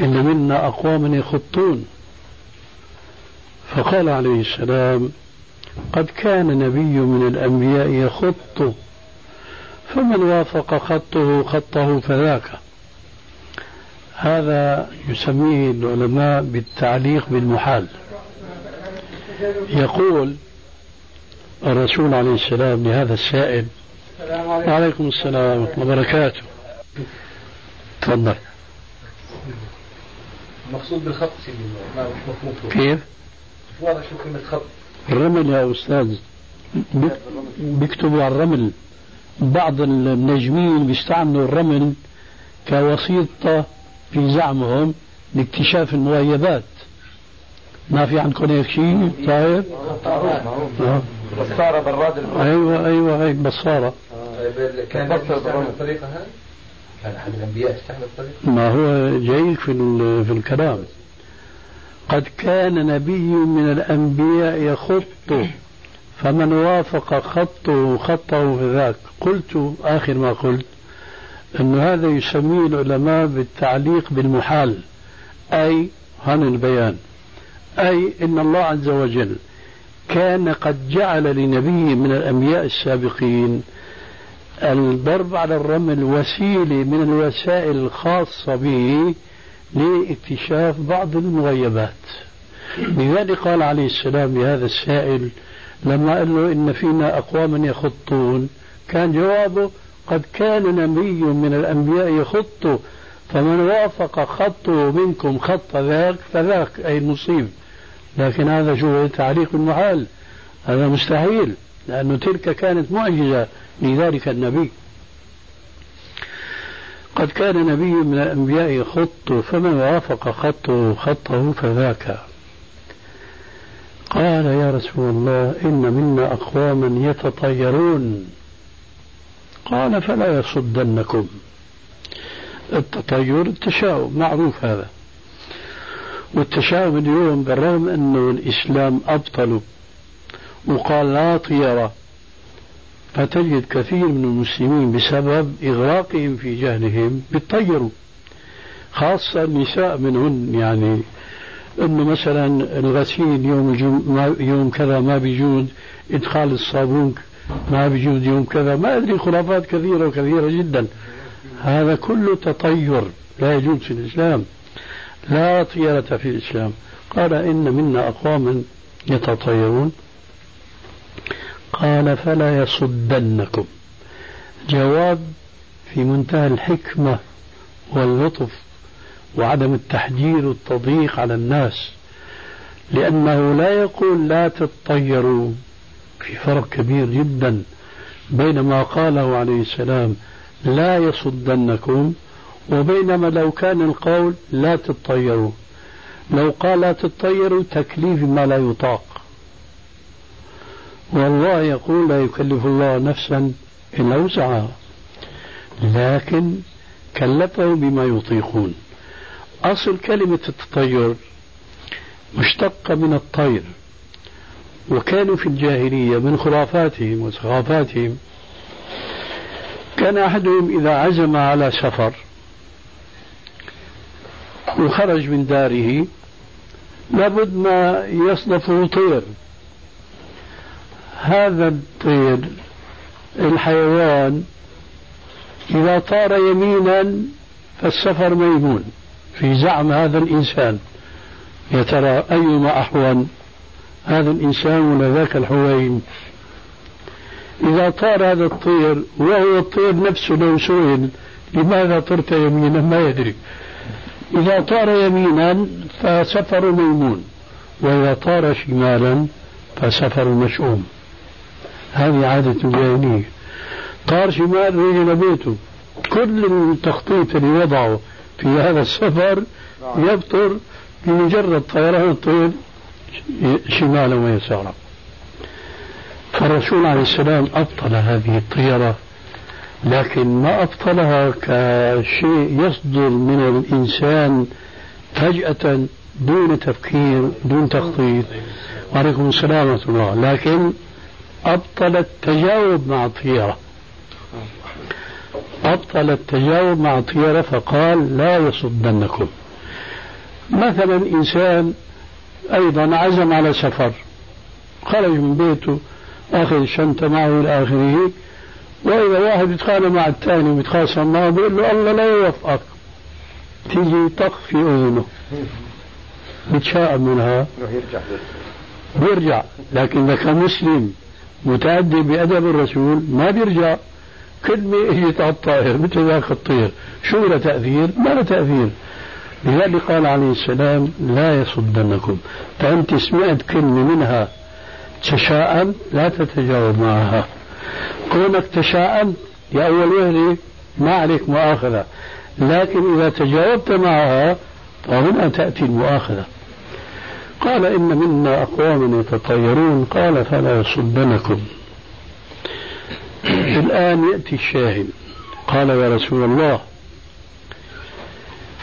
إن منا أقواما يخطون. فقال عليه السلام قد كان نبي من الأنبياء يخط فمن وافق خطه خطه فذاك. هذا يسميه العلماء بالتعليق بالمحال. يقول الرسول عليه السلام لهذا السائل السلام عليكم. وعليكم السلام ورحمة الله وبركاته. تفضل. المقصود بالخط سيدي كيف؟ واضح شو كلمة خط. الرمل يا أستاذ بيكتبوا على الرمل. بعض النجمين بيستعملوا الرمل كوسيطة في زعمهم لاكتشاف المغيبات ما في عندكم هيك شيء؟ طاير؟ بصارة براد أيوه أيوه هيك بصارة. كان يستعمل الطريقة هاي؟ كان أحد الأنبياء استعمل الطريقة؟ ما هو جيد في في الكلام. قد كان نبي من الأنبياء يخط فمن وافق خطه خطه فذاك قلت آخر ما قلت أن هذا يسميه العلماء بالتعليق بالمحال أي عن البيان. أي أن الله عز وجل كان قد جعل لنبي من الأنبياء السابقين الضرب على الرمل وسيلة من الوسائل الخاصة به لاكتشاف بعض المغيبات. لذلك قال عليه السلام لهذا السائل لما قال له إن فينا أقواما يخطون. كان جوابه قد كان نبي من الأنبياء يخط فمن وافق خطه منكم خط ذاك فذاك أي المصيب لكن هذا شو تعليق المحال هذا مستحيل لأن تلك كانت معجزة لذلك النبي. قد كان نبي من الأنبياء يخط فمن وافق خطه خطه فذاك. قال يا رسول الله إن منا أقواما يتطيرون. قال فلا يصدنكم. التطير التشاؤم معروف هذا. والتشاؤم اليوم بالرغم أنه الإسلام أبطل وقال لا طيرة فتجد كثير من المسلمين بسبب إغراقهم في جهلهم بيطيروا خاصة النساء منهن. يعني إنه مثلا الغسيل يوم الجم... يوم كذا ما بيجوز إدخال الصابون ما بيجوز يوم كذا. ما أدري خرافات كثيرة وكثيرة جدا. هذا كله تطير لا يجوز في الإسلام. لا طيرة في الإسلام. قال إن منا اقواما يتطيرون. قال فلا يصدنكم. جواب في منتهى الحكمة واللطف وعدم التحجير والتضييق على الناس لأنه لا يقول لا تتطيروا في فرق كبير جدا بين ما قاله عليه السلام لا يصدنكم وبينما لو كان القول لا تتطيروا لو قال لا تتطيروا تكليف ما لا يطاق. والله يقول لا يكلف الله نفسا إلا وسعها. لكن كلفه بما يطيقون. أصل كلمة التطير مشتقة من الطير. وكانوا في الجاهلية من خرافاتهم وثقافاتهم كان أحدهم إذا عزم على سفر وخرج من داره لابد ما يصدفه طير هذا الطير الحيوان إذا طار يمينا فالسفر ميمون. في زعم هذا الإنسان يا ترى أيما أحون هذا الإنسان ولا ذاك الحوين. إذا طار هذا الطير وهو الطير نفسه لو سئل لماذا طرت يمينا؟ ما يدري. إذا طار يمينا فسفر ميمون وإذا طار شمالا فسفر مشؤوم. هذه عادة الجاهلية طار شمال رجل بيته كل التخطيط اللي وضعه في هذا السفر يبطر بمجرد طيران الطير شمالا ويسارا. فالرسول عليه السلام أبطل هذه الطيرة لكن ما أبطلها كشيء يصدر من الإنسان فجأة دون تفكير دون تخطيط. وعليكم السلام ورحمة الله. لكن أبطل التجاوب مع الطيرة. أبطل التجاوب مع طيرة فقال لا يصدنكم. مثلا إنسان أيضا عزم على سفر خرج من بيته أخذ الشنطة معه إلى آخره وإذا واحد يتخانق مع الثاني ويتخاصم معه بيقول له الله لا يوفقك. تيجي طق في أذنه. يتشائم منها. بيرجع لكن إذا كان مسلم متأدب بأدب الرسول ما بيرجع. كلمة اجت على الطائر مثل ذاك الطير. شو له تأثير؟ ما له تأثير. لذلك قال عليه السلام لا يصدنكم. فأنت سمعت كلمة منها تشاءم لا تتجاوب معها. كونك تشاءم يا أول وهلة ما عليك مؤاخذة. لكن إذا تجاوبت معها فهنا تأتي المؤاخذة. قال إن منا أقوام يتطيرون قال فلا يصدنكم الآن يأتي الشاهد. قال يا رسول الله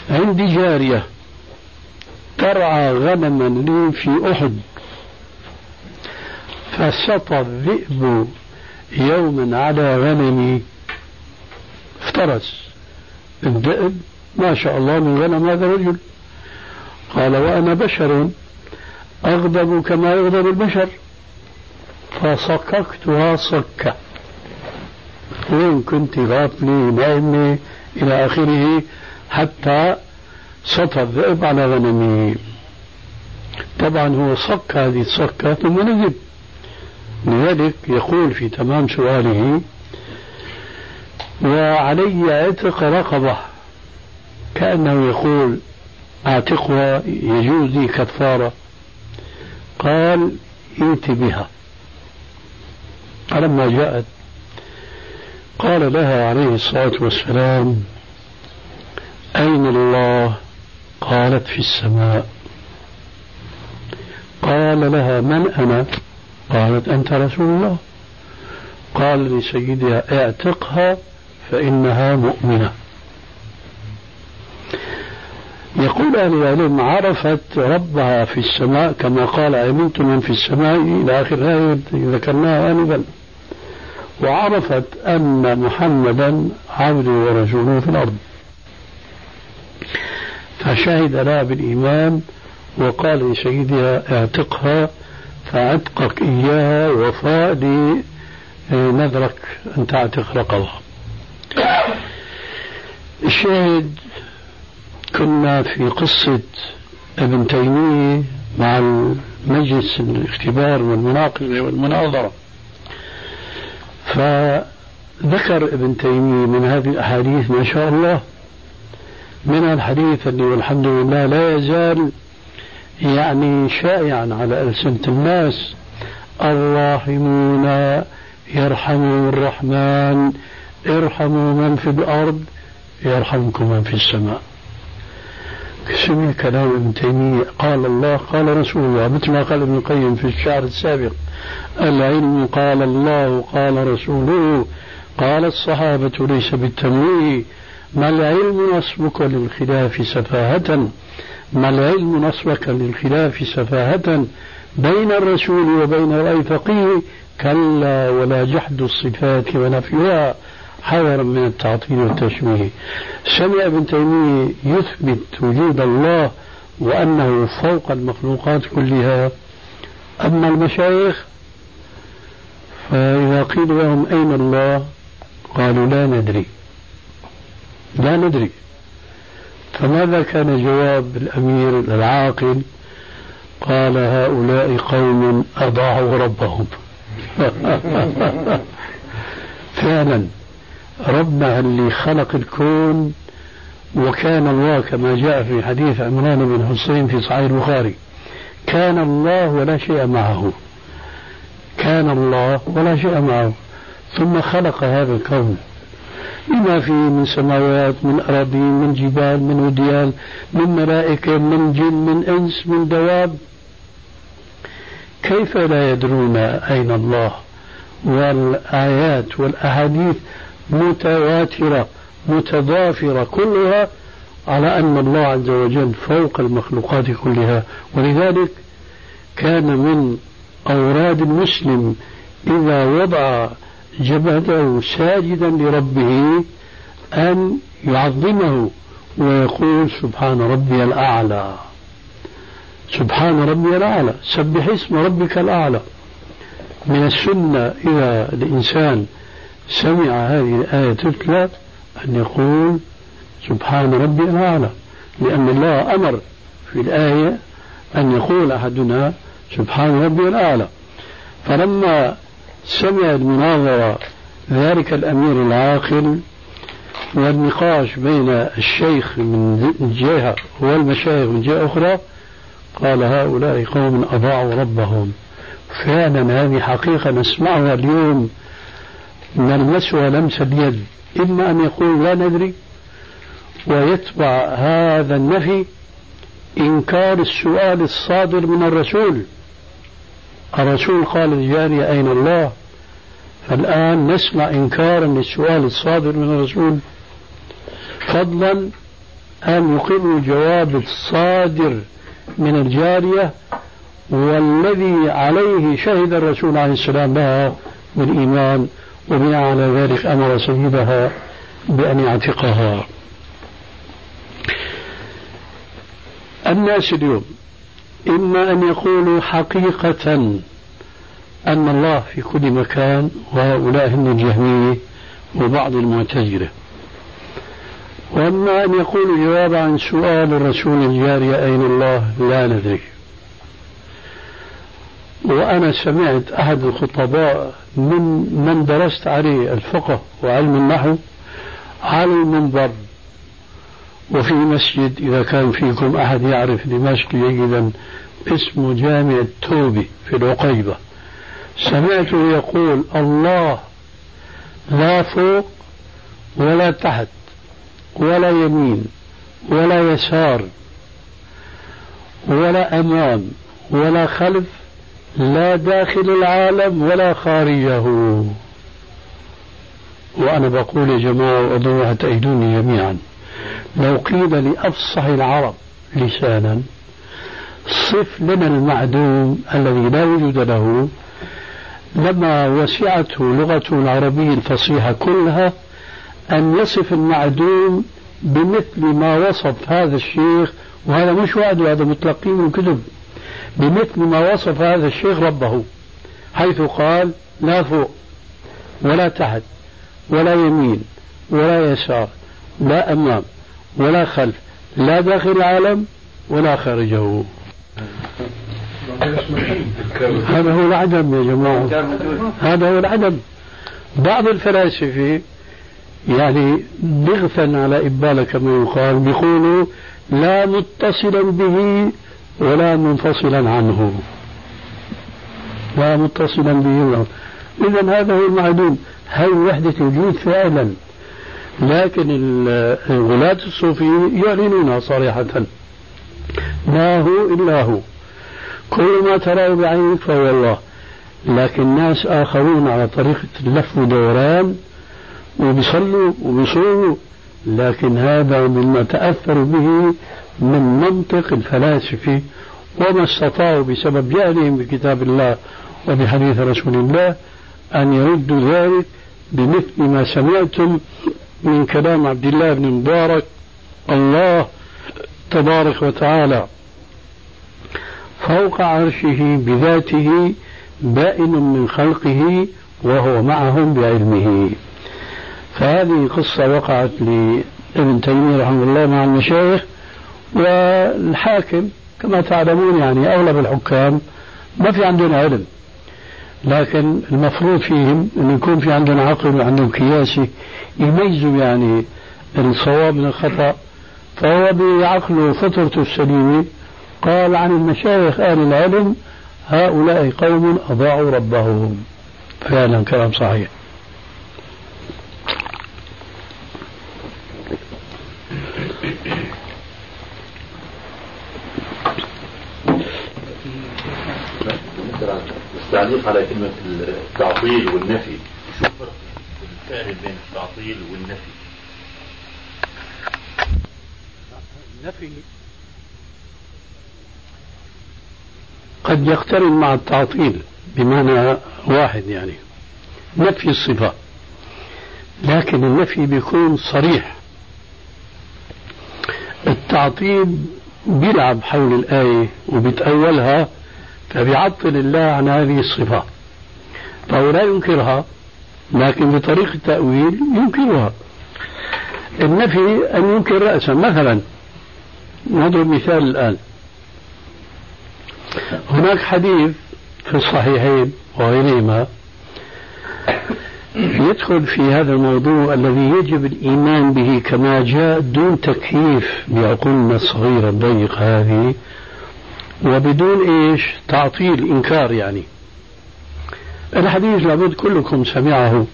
عندي جارية ترعى غنما لي في أحد. فسطى الذئب يوما على غنمي. افترس. الذئب ما شاء الله من غنم هذا الرجل. قال وأنا بشر. أغضب كما يغضب البشر. فصككتها صكة. وين كنت غافلي نايمة إلى آخره حتى سطى الذئب على غنمه طبعا هو صك هذه الصكة ثم نزل. لذلك يقول في تمام سؤاله وعلي عتق رقبة. كأنه يقول أعتقها يجوز لي كفارة. قال ائت بها. فلما جاءت قال لها عليه الصلاة والسلام أين الله؟ قالت في السماء. قال لها من أنا؟ قالت أنت رسول الله. قال لسيدها اعتقها فإنها مؤمنة. يقول أهل العلم عرفت ربها في السماء كما قال علمت من في السماء إلى آخر الآية ذكرناها آنفا. وعرفت أن محمدا عبده ورسوله في الأرض. فشهد لها بالإيمان وقال لسيدها اعتقها فعتقك إياها وفاء لنذرك أن تعتق رقبة. الشاهد كنا في قصة ابن تيمية مع المجلس الاختبار والمناقشة والمناظرة. فذكر ابن تيمية من هذه الأحاديث ما شاء الله من الحديث اللي والحمد لله لا يزال يعني شائعا على ألسنة الناس. الراحمون يرحمهم الرحمن ارحموا من في الأرض يرحمكم من في السماء. سمع كلام ابن تيمية قال الله قال رسول الله مثل ما قال ابن القيم في الشعر السابق العلم قال الله قال رسوله قال الصحابة ليس بالتمويه ما العلم نصبك للخلاف سفاهة. ما العلم نصبك للخلاف سفاهة بين الرسول وبين رأي فقيه كلا ولا جحد الصفات ونفيها حذرا من التعطيل والتشبيه سمع ابن تيمية يثبت وجود الله وأنه فوق المخلوقات كلها. أما المشايخ فإذا قيل لهم أين الله؟ قالوا لا ندري. لا ندري. فماذا كان جواب الأمير العاقل؟ قال هؤلاء قوم أضاعوا ربهم. فعلا ربنا اللي خلق الكون وكان الله كما جاء في حديث عمران بن حسين في صحيح البخاري كان الله ولا شيء معه. كان الله ولا شيء معه. ثم خلق هذا الكون. بما فيه من سماوات من أراضين من جبال من وديان من ملائكة من جن من إنس من دواب. كيف لا يدرون أين الله؟ والآيات والأحاديث متواترة متضافرة كلها على أن الله عز وجل فوق المخلوقات كلها. ولذلك كان من أوراد المسلم إذا وضع جبهته ساجدا لربه أن يعظمه ويقول سبحان ربي الأعلى. سبحان ربي الأعلى. سبح اسم ربك الأعلى. من السنة إذا الإنسان سمع هذه الآية تتلى أن يقول سبحان ربي الأعلى. لأن الله أمر في الآية أن يقول أحدنا سبحان ربي الأعلى. فلما سمع المناظرة ذلك الأمير العاقل والنقاش بين الشيخ من جهة والمشايخ من جهة أخرى قال هؤلاء قوم أضاعوا ربهم. فعلا هذه حقيقة نسمعها اليوم. نلمسها لمس اليد. إما أن يقول لا ندري ويتبع هذا النفي إنكار السؤال الصادر من الرسول. الرسول قال للجارية أين الله? فالآن نسمع إنكارا للسؤال الصادر من الرسول. فضلا أن يقر الجواب الصادر من الجارية والذي عليه شهد الرسول عليه السلام لها بالإيمان وبناء على ذلك أمر سيدها بأن يعتقها. الناس اليوم إما أن يقولوا حقيقة أن الله في كل مكان وهؤلاء هم الجهمية وبعض المعتزلة. وأما أن يقولوا جواب عن سؤال الرسول الجارية أين الله؟ لا ندري. وأنا سمعت أحد الخطباء من من درست عليه الفقه وعلم النحو على المنبر. وفي مسجد إذا كان فيكم أحد يعرف دمشق جيدا اسمه جامع التوبي في العقيبة. سمعته يقول الله لا فوق ولا تحت ولا يمين ولا يسار ولا أمام ولا خلف لا داخل العالم ولا خارجه. وأنا بقول يا جماعة وأدعو تأيدوني جميعا. لو قيل لأفصح العرب لسانا صف لنا المعدوم الذي لا وجود له. لما وسعته لغته العربية الفصيحة كلها أن يصف المعدوم بمثل ما وصف هذا الشيخ وهذا مش وعد هذا متلقين من كتب بمثل ما وصف هذا الشيخ ربه حيث قال لا فوق ولا تحت ولا يمين ولا يسار لا أمام ولا خلف. لا داخل العالم ولا خارجه. هذا هو العدم يا جماعة. هذا هو العدم. بعض الفلاسفة يعني بغثا على إبالة كما يقال بيقولوا لا متصلا به ولا منفصلا عنه. لا متصلا به. إذا هذا هو المعدوم. هي وحدة وجود فعلا لكن الغلاة الصوفيين يعلنونها صريحة. ما هو إلا هو. كل ما تراه بعينك فهو الله. لكن ناس آخرون على طريقة اللف ودوران وبيصلوا وبيصوموا. لكن هذا مما تأثروا به من منطق الفلاسفة وما استطاعوا بسبب جهلهم بكتاب الله وبحديث رسول الله أن يردوا ذلك بمثل ما سمعتم من كلام عبد الله بن مبارك الله تبارك وتعالى. فوق عرشه بذاته بائن من خلقه وهو معهم بعلمه. فهذه قصة وقعت لابن تيمية رحمه الله مع المشايخ والحاكم كما تعلمون يعني أغلب الحكام ما في عندهم علم. لكن المفروض فيهم أن يكون في عندهم عقل وعندهم كياسي يميزوا يعني الصواب من الخطأ. فهو بعقله وفطرته السليمة قال عن المشايخ أهل العلم هؤلاء قوم أضاعوا ربهم. فعلا كلام صحيح التعليق على كلمة التعطيل والنفي. شو الفرق الفارق بين التعطيل والنفي. النفي قد يقترن مع التعطيل بمعنى واحد يعني. نفي الصفة. لكن النفي بيكون صريح. التعطيل بيلعب حول الآية وبيتأولها فبيعطل الله عن هذه الصفة. فهو لا ينكرها لكن بطريقة التأويل ينكرها. النفي أن ينكر رأسا. مثلا نضرب مثال الآن. هناك حديث في الصحيحين وغيرهما يدخل في هذا الموضوع الذي يجب الإيمان به كما جاء دون تكييف بعقولنا الصغيرة الضيقة هذه وبدون إيش؟ تعطيل إنكار يعني. الحديث لابد كلكم سمعه.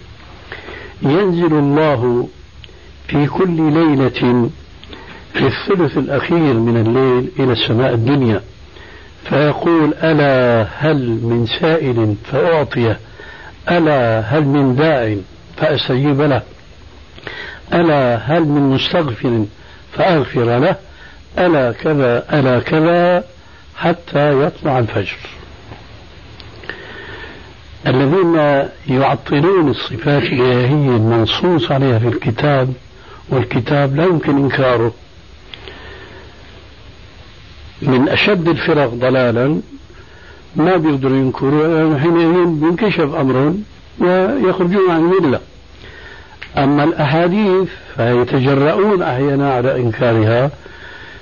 ينزل الله في كل ليلة في الثلث الأخير من الليل إلى السماء الدنيا. فيقول ألا هل من سائل فأعطيه. ألا هل من داع فأستجيب له. ألا هل من مستغفر فأغفر له. ألا كذا ألا كذا حتى يطلع الفجر. الذين يعطلون الصفات الإلهية المنصوص عليها في الكتاب والكتاب لا يمكن إنكاره. من أشد الفرق ضلالا ما بيقدروا ينكروا حينئذ بينكشف أمرهم ويخرجون عن الملة. أما الأحاديث فيتجرؤون أحيانا على إنكارها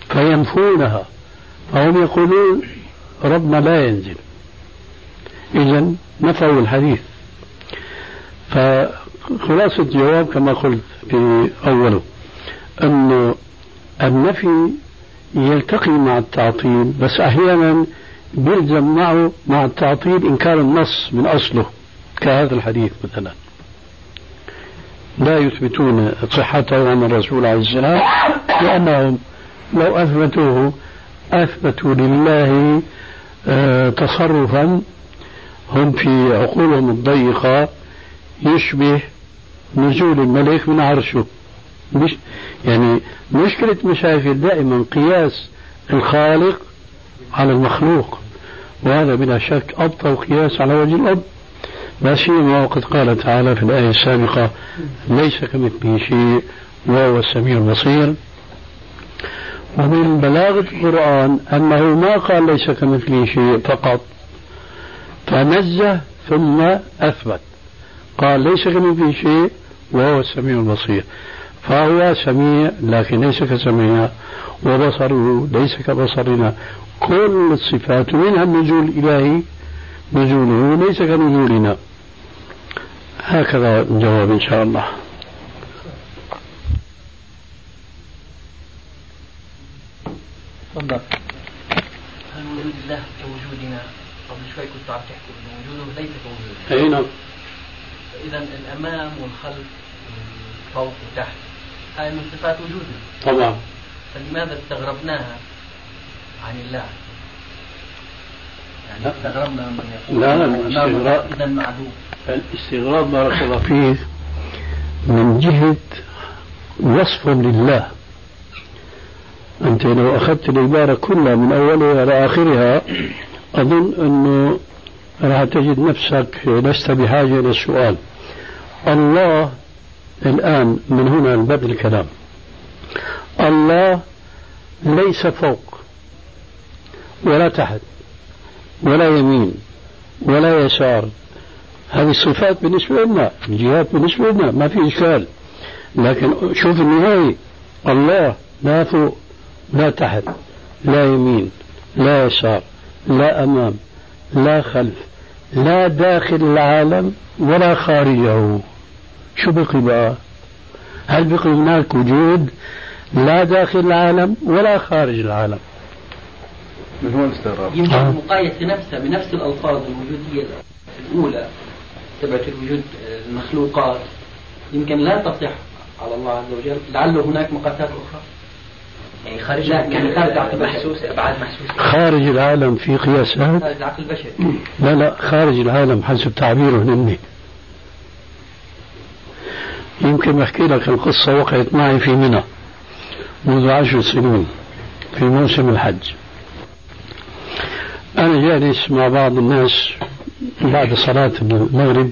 فينفونها فهم يقولون ربنا لا ينزل. إذا نفوا الحديث. فخلاصة الجواب كما قلت في أوله أنه النفي يلتقي مع التعطيل بس أحيانا بيلزم معه مع التعطيل إنكار النص من أصله كهذا الحديث مثلا. لا يثبتون صحته عن الرسول عليه السلام لأنهم لو أثبتوه أثبتوا لله آه، تصرفا هم في عقولهم الضيقة يشبه نزول الملك من عرشه. مش يعني مشكلة مشايخ دائما قياس الخالق على المخلوق وهذا بلا شك أبطل قياس على وجه الأرض لا سيما وقد قال تعالى في الآية السابقة ليس كمثله شيء وهو السميع البصير. ومن بلاغة القرآن أنه ما قال ليس كمثله شيء فقط. فنزه ثم أثبت. قال ليس كمثله شيء وهو السميع البصير. فهو سميع لكن ليس كسميع وبصره ليس كبصرنا. كل الصفات منها النزول الإلهي نزوله ليس كنزولنا. هكذا الجواب إن شاء الله. تفضل هل وجود الله كوجودنا قبل شوي كنت عم تحكي انه وجوده؟ ليس كوجودنا أي نعم. اذا الأمام والخلف فوق وتحت هاي من صفات وجودنا طبعا فلماذا استغربناها عن الله؟ يعني لا. استغربنا من يقول لا، لا، اذا معدوم. الاستغراب بارك الله فيك. من جهة وصف لله. أنت لو أخذت العبارة كلها من أولها إلى آخرها أظن أنه راح تجد نفسك لست بحاجة إلى السؤال. الله الآن من هنا بدء الكلام. الله ليس فوق ولا تحت ولا يمين ولا يسار. هذه الصفات بالنسبة لنا الجهات بالنسبة لنا ما في إشكال. لكن شوف النهاية. الله لا فوق لا تحت لا يمين لا يسار. لا أمام لا خلف لا داخل العالم ولا خارجه. شو بقي بقى؟ هل بقي هناك وجود لا داخل العالم ولا خارج العالم؟ من هو الاستغراب؟ يمكن آه. المقايسة نفسها بنفس الألفاظ الوجودية الأولى تبعت الوجود المخلوقات. يمكن لا تصح على الله عز وجل لعله هناك مقاسات أخرى. يعني خارج لا يعني خارج العقل محسوسة أبعاد محسوسة. خارج العالم في قياسات خارج العقل البشري. لا لا خارج العالم حسب تعبيره مني يمكن أحكي لك القصة وقعت معي في منى منذ عشر سنين في موسم الحج. أنا جالس مع بعض الناس بعد صلاة المغرب.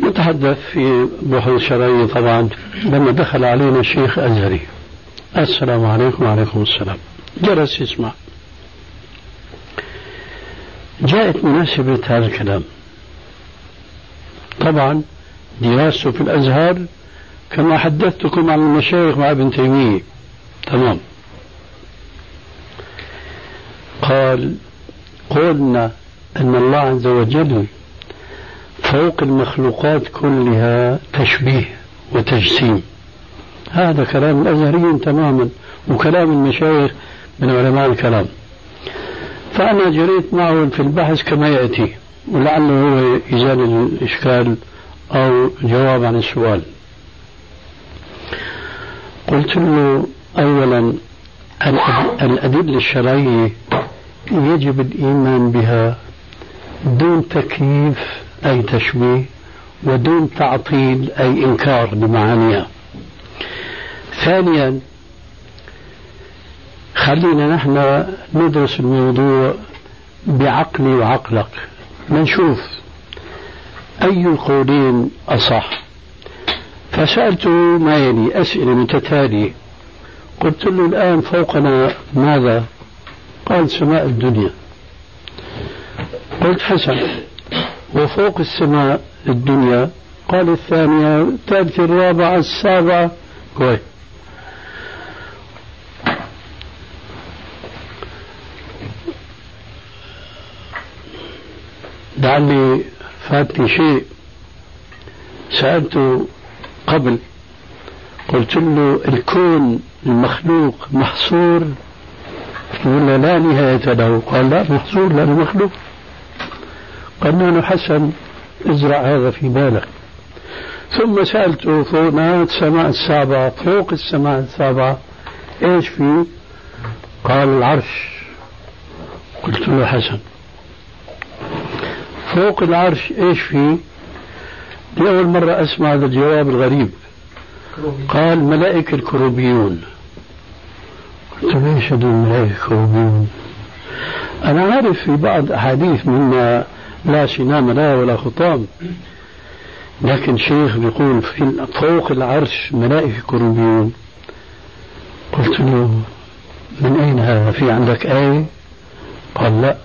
نتحدث في بحوث شرعية طبعا لما دخل علينا الشيخ أزهري. السلام عليكم وعليكم السلام. جلس يسمع. جاءت مناسبة هذا الكلام. طبعا دراسته في الأزهر كما حدثتكم عن المشايخ مع ابن تيمية. تمام. قال قلنا أن الله عز وجل فوق المخلوقات كلها تشبيه وتجسيم. هذا كلام الأزهريين تماما وكلام المشايخ من علماء الكلام. فأنا جريت معه في البحث كما يأتي ولعله هو يزال الإشكال أو جواب عن السؤال. قلت له أولا الأد- الأدلة الشرعية يجب الإيمان بها دون تكييف أي تشبيه ودون تعطيل أي إنكار لمعانيها ثانيا خلينا نحن ندرس الموضوع بعقلي وعقلك. نشوف أي القولين أصح. فسألته ما يلي أسئلة متتالية. قلت له الآن فوقنا ماذا؟ قال سماء الدنيا. قلت حسن. وفوق السماء الدنيا. قال الثانية الثالثة الرابعة السابعة. كويس لعلي فاتني شيء. سألته قبل قلت له الكون المخلوق محصور؟ ولا لا نهاية له. قال لا محصور لأنه مخلوق قلنا له حسن ازرع هذا في بالك. ثم سألته فوق السماء السابعة فوق السماء السابعة إيش في قال العرش. قلت له حسن. فوق العرش إيش في لأول مرة أسمع هذا الجواب الغريب. قال ملائكة الكروبيون. قلت ليش هذول الملائكة الكروبيون؟ أنا عارف في بعض أحاديث مما لا سنام لا ولا خطام لكن شيخ بيقول في فوق العرش ملائكة كروبيون قلت له من أين هذا؟ في عندك آية؟ قال لا.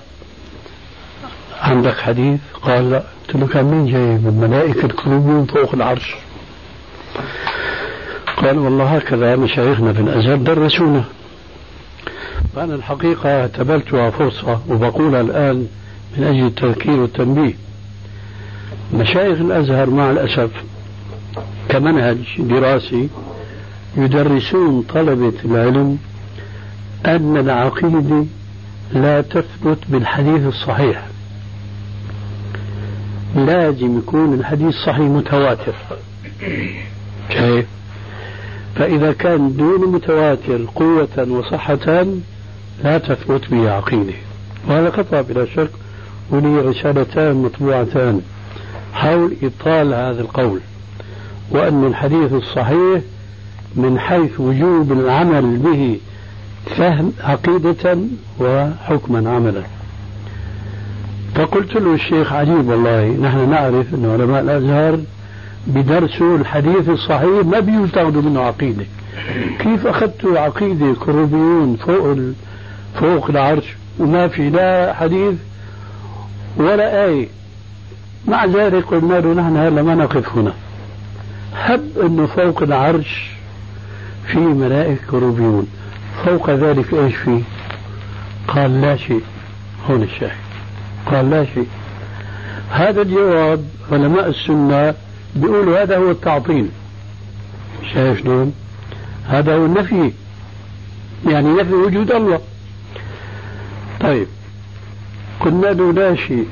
عندك حديث؟ قال لا. قلت له كان مين جايب الملائكة الكروبيون فوق العرش. قال والله هكذا مشايخنا في الأزهر درسونا. فأنا الحقيقة اعتبرتها فرصة وبقولها الآن من أجل التذكير والتنبيه. مشايخ الأزهر مع الأسف كمنهج دراسي يدرسون طلبة العلم أن العقيدة لا تثبت بالحديث الصحيح. لازم يكون الحديث صحيح متواتر. كيف؟ فإذا كان دون متواتر قوة وصحة لا تثبت به عقيدة وهذا خطأ بلا شك ولي رسالتان مطبوعتان حول إبطال هذا القول وأن الحديث الصحيح من حيث وجوب العمل به فهم عقيدة وحكما عملا. فقلت له الشيخ عجيب والله نحن نعرف أن علماء الأزهر بدرسوا الحديث الصحيح ما بيتاخذوا منه عقيدة. كيف أخذتوا عقيدة كروبيون فوق فوق العرش وما في لا حديث ولا آية؟ مع ذلك قلنا له نحن هلا ما نقف هنا. هب إنه فوق العرش في ملائكة كروبيون. فوق ذلك إيش في؟ قال لا شيء. هون الشاهد. قال لا شيء هذا الجواب علماء السنة بيقولوا هذا هو التعطيل. شايف شلون؟ هذا هو النفي. يعني نفي وجود الله. طيب. قلنا له لا شيء.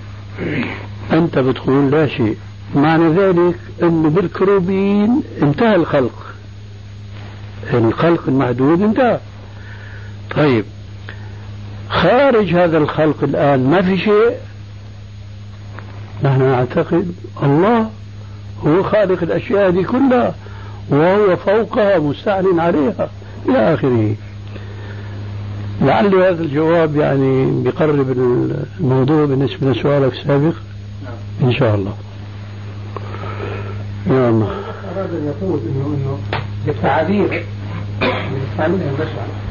أنت بتقول لا شيء. معنى ذلك أنه بالكروبين انتهى الخلق. الخلق المحدود انتهى. طيب. خارج هذا الخلق الآن ما في شيء. نحن نعتقد الله هو خالق الأشياء هذه كلها وهو فوقها مستعلن عليها إلى آخره. لعل هذا الجواب يعني بيقرب الموضوع بالنسبة لسؤالك السابق. إن شاء الله. يا الله. أراد أن يقول إنه إنه بالتعابير يستعملها البشر.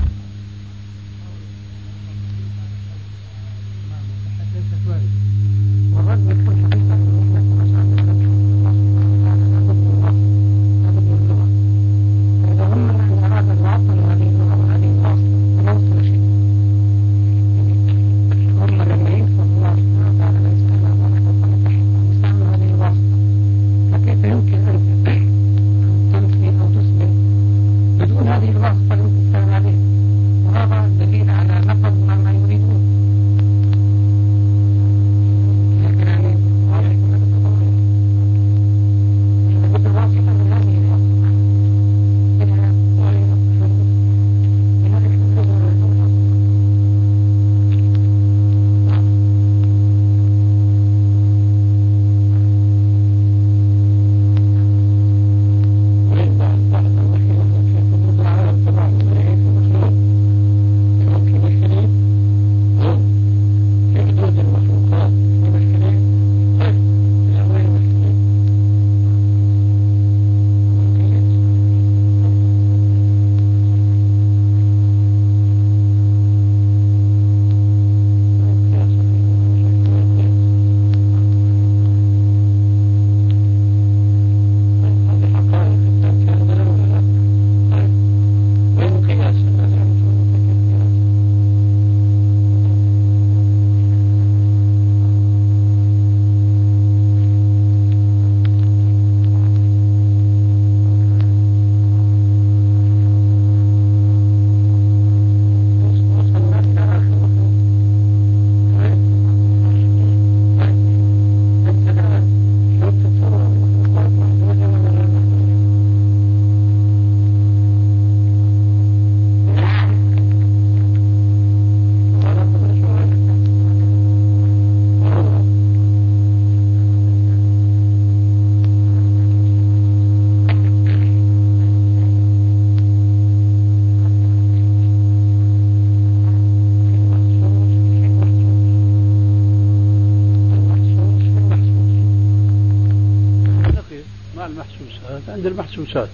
المحسوسات.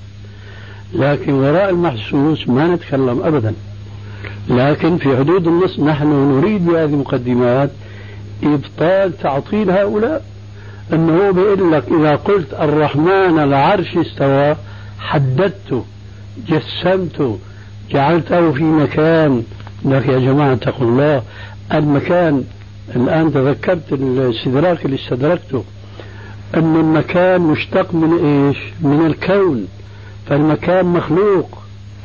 لكن وراء المحسوس ما نتكلم أبدا. لكن في حدود النص نحن نريد بهذه المقدمات إبطال تعطيل هؤلاء. أنه بيقول لك إذا قلت الرحمن العرش استوى حددته جسمته جعلته في مكان. لك يا جماعة اتقوا الله. المكان الآن تذكرت الاستدراك اللي استدركته. أن المكان مشتق من إيش؟ من الكون. فالمكان مخلوق.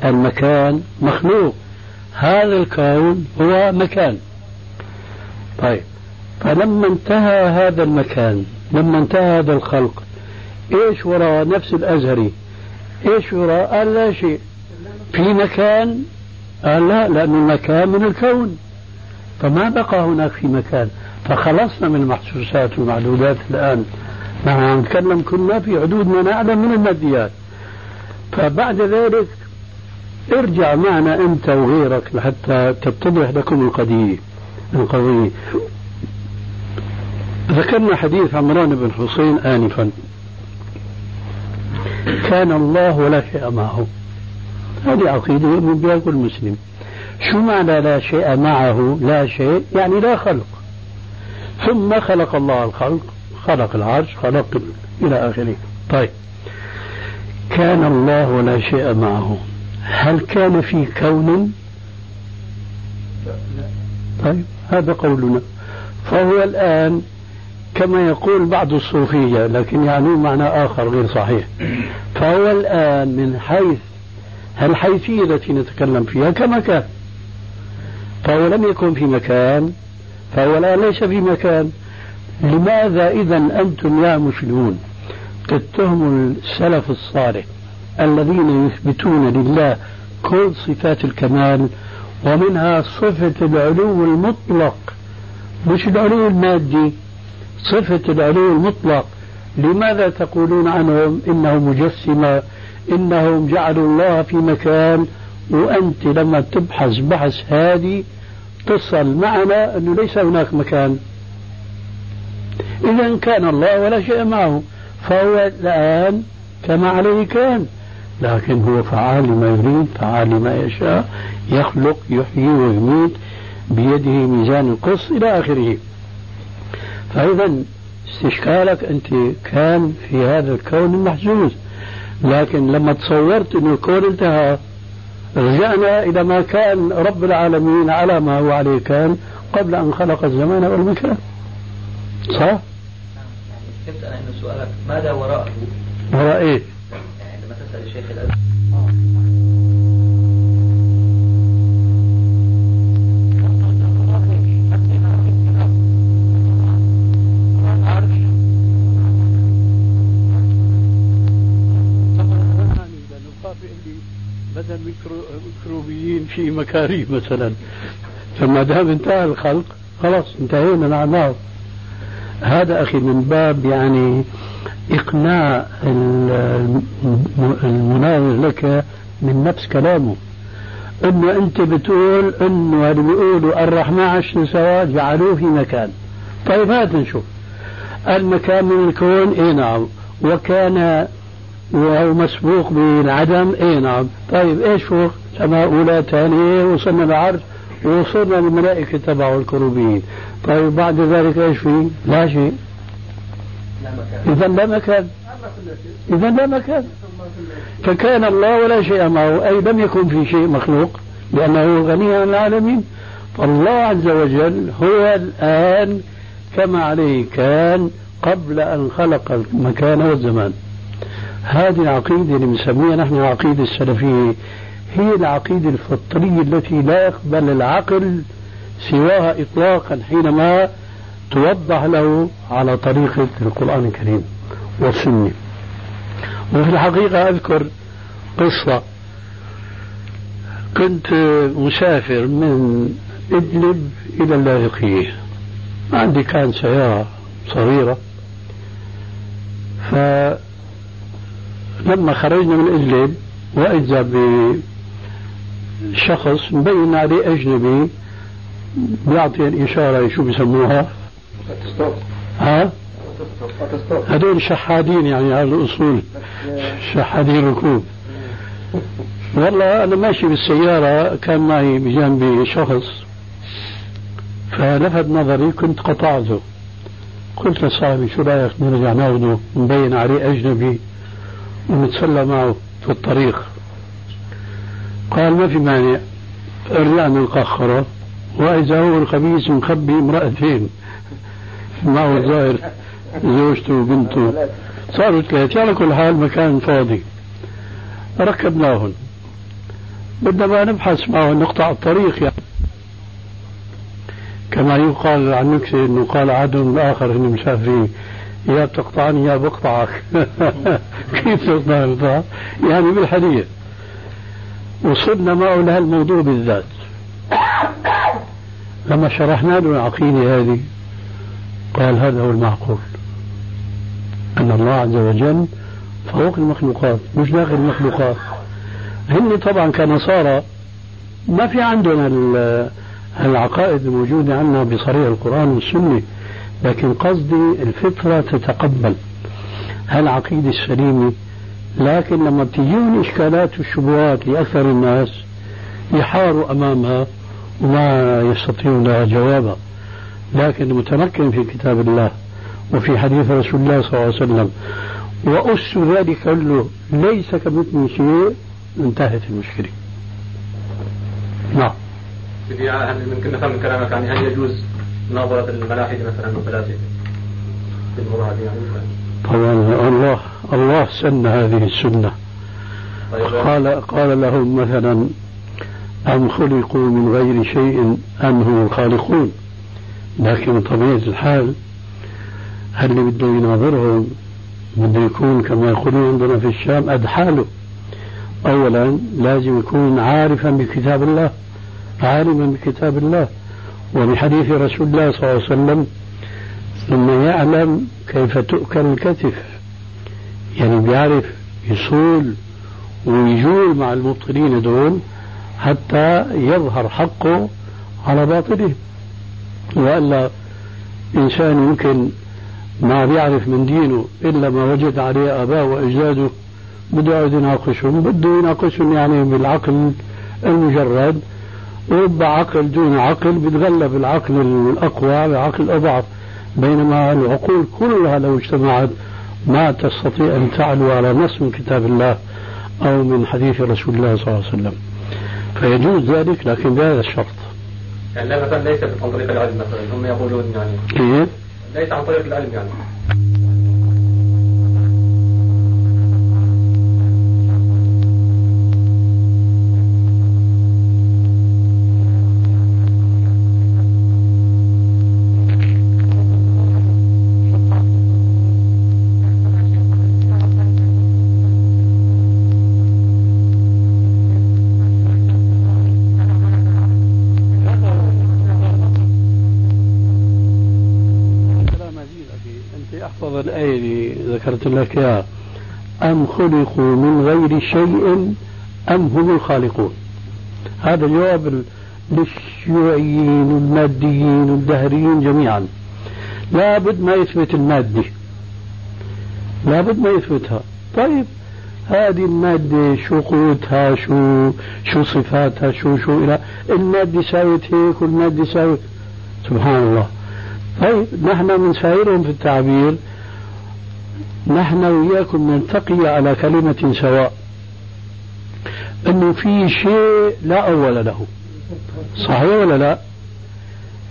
المكان مخلوق. هذا الكون هو مكان. طيب. فلما انتهى هذا المكان لما انتهى هذا الخلق إيش وراء نفس الازهري إيش وراء؟ قال لا شيء. في مكان؟ قال لا لأن المكان من الكون. فما بقى هناك في مكان؟ فخلصنا من المحسوسات والمعدودات الآن. نحن نتكلم كنا في حدود ما نعلم من الماديات. فبعد ذلك ارجع معنا أنت وغيرك لحتى تتضح لكم القضية القضية. ذكرنا حديث عمران بن حسين آنفا. كان الله ولا شيء معه. هذه عقيدة يؤمن بها كل مسلم. شو معنى لا شيء معه؟ لا شيء يعني لا خلق. ثم خلق الله الخلق. خلق العرش خلق إلى آخره. طيب. كان الله ولا شيء معه. هل كان في كون؟ طيب هذا قولنا. فهو الآن كما يقول بعض الصوفية لكن يعني معنى آخر غير صحيح. فهو الآن من حيث الحيثية التي نتكلم فيها كما كان؟ فهو لم يكن في مكان فهو الآن ليس في مكان. لماذا إذا أنتم يا مسلمون؟ تتهموا السلف الصالح الذين يثبتون لله كل صفات الكمال ومنها صفة العلو المطلق. مش العلو المادي صفة العلو المطلق. لماذا تقولون عنهم؟ إنه مجسمة إنهم جعلوا الله في مكان وأنت لما تبحث بحث هادي تصل معنا أنه ليس هناك مكان. إذا كان الله ولا شيء معه فهو الآن كما عليه كان. لكن هو فعال لما يريد فعال لما يشاء يخلق يحيي ويميت بيده ميزان القص إلى آخره. فإذا استشكالك أنت كان في هذا الكون المحجوز لكن لما تصورت أن الكون انتهى رجعنا إلى ما كان رب العالمين على ما هو عليه كان قبل أن خلق الزمان والمكان. صح؟ يعني فهمت أنا أنه سؤالك ماذا وراءه؟ وراء إيه؟ يعني لما تسأل الشيخ الأزهر بدل ميكروبيين في مكاريه مثلا فما دام انتهى الخلق خلاص انتهينا معناه هذا أخي من باب يعني إقناع المناظر لك من نفس كلامه. انه أنت بتقول إنه اللي بيقولوا الرحمن عشر سوا جعلوه في مكان. طيب هات نشوف. المكان من الكون اي نعم. وكان وهو مسبوق بالعدم اي نعم. طيب إيش فوق؟ سماء أولى ثانية وصلنا العرش ووصلنا للملائكة تبعه الكروبيين. طيب بعد ذلك إيش في؟ لا شيء. اذا لا مكان. اذا لا مكان. فكان الله ولا شيء معه. أي لم يكن في شيء مخلوق لأنه غني عن العالمين. فالله عز وجل هو الآن كما عليه كان قبل أن خلق المكان والزمان. هذه العقيدة اللي بنسميها نحن العقيدة السلفية. هي العقيدة الفطرية التي لا يقبل العقل سواها إطلاقا حينما توضح له على طريقة القرآن الكريم والسنة. وفي الحقيقة أذكر قصة. كنت مسافر من إدلب إلى اللاذقية. عندي كان سيارة صغيرة. ف لما خرجنا من إدلب وإذا بشخص مبين عليه أجنبي بيعطي الإشارة شو بيسموها؟ ها؟ هذول شحادين يعني على الأصول. شحذي ركوب. والله أنا ماشي بالسيارة كان معي بجنبي شخص فلفت نظري كنت قطعته. قلت لصاحبي شو رأيك نرجع ناخذه نبين عليه أجنبي ونتسلى معه في الطريق؟ قال ما في مانع. رجعنا القخرة وإذا هو الخبيث مخبي امرأتين. معه الظاهر؟ زوجته وبنته. صاروا ثلاثة. على كل حال مكان فاضي. ركبناهن. بدنا ما نبحث معه نقطع الطريق يعني. كما يقال عن نكسة إنه قال عدو الآخر إنه مسافرين. يا بتقطعني يا بقطعك. كيف تقطع يعني بالحديث. وصلنا معه لهالموضوع بالذات. لما شرحنا له العقيدة هذه قال هذا هو المعقول. أن الله عز وجل فوق المخلوقات مش داخل المخلوقات. هن طبعا كنصارى ما في عندنا العقائد الموجودة عندنا بصريح القرآن والسنة لكن قصدي الفطرة تتقبل. هالعقيدة السليمة لكن لما بتجيهم إشكالات والشبهات لأكثر الناس يحاروا أمامها وما يستطيعون لها جوابا. لكن المتمكن في كتاب الله وفي حديث رسول الله صلى الله عليه وسلم. وأس ذلك كله ليس كمثل شيء. انتهت المشكلة. نعم. بدي هل ممكن نفهم من كلامك يعني هل يجوز مناظرة الملاحدة مثلا والفلاسفة بالمراد يعني. طبعا الله. الله سن هذه السنة. طيب. قال قال لهم مثلا أم خلقوا من غير شيء أم هم الخالقون؟ لكن طبيعة الحال هل اللي بده يناظرهم بده يكون كما يقولون عندنا في الشام أدحاله؟ أولا لازم يكون عارفا بكتاب الله عالما بكتاب الله وبحديث رسول الله صلى الله عليه وسلم ثم يعلم كيف تؤكل الكتف. يعني بيعرف يصول ويجول مع المبطلين دول حتى يظهر حقه على باطله. وإلا إنسان يمكن ما بيعرف من دينه إلا ما وجد عليه آباء وأجداده بده يقعد يناقشهم بده يناقشهم يعني بالعقل المجرد. ورب عقل دون عقل بتغلب العقل الأقوى على عقل الأضعف بينما العقول كلها لو اجتمعت ما تستطيع أن تعلو على نص من كتاب الله أو من حديث رسول الله صلى الله عليه وسلم. فيجوز ذلك لكن بهذا الشرط. يعني لا مثلا ليس عن طريق العلم مثلا هم يقولون يعني. كيف؟ ليس عن طريق العلم يعني. ذكرت لك إياه أم خلقوا من غير شيء أم هم الخالقون؟ هذا جواب للشيوعيين والماديين والدهريين جميعا. لابد ما يثبت المادة. لابد ما يثبتها. طيب هذه المادة شو قوتها؟ شو شو صفاتها؟ شو شو إلى؟ المادة ساوت هيك والمادة ساوت. سبحان الله. طيب نحن بنسايرهم في التعبير نحن وإياكم نلتقي على كلمة سواء. أنه في شيء لا أول له. صحيح ولا لا؟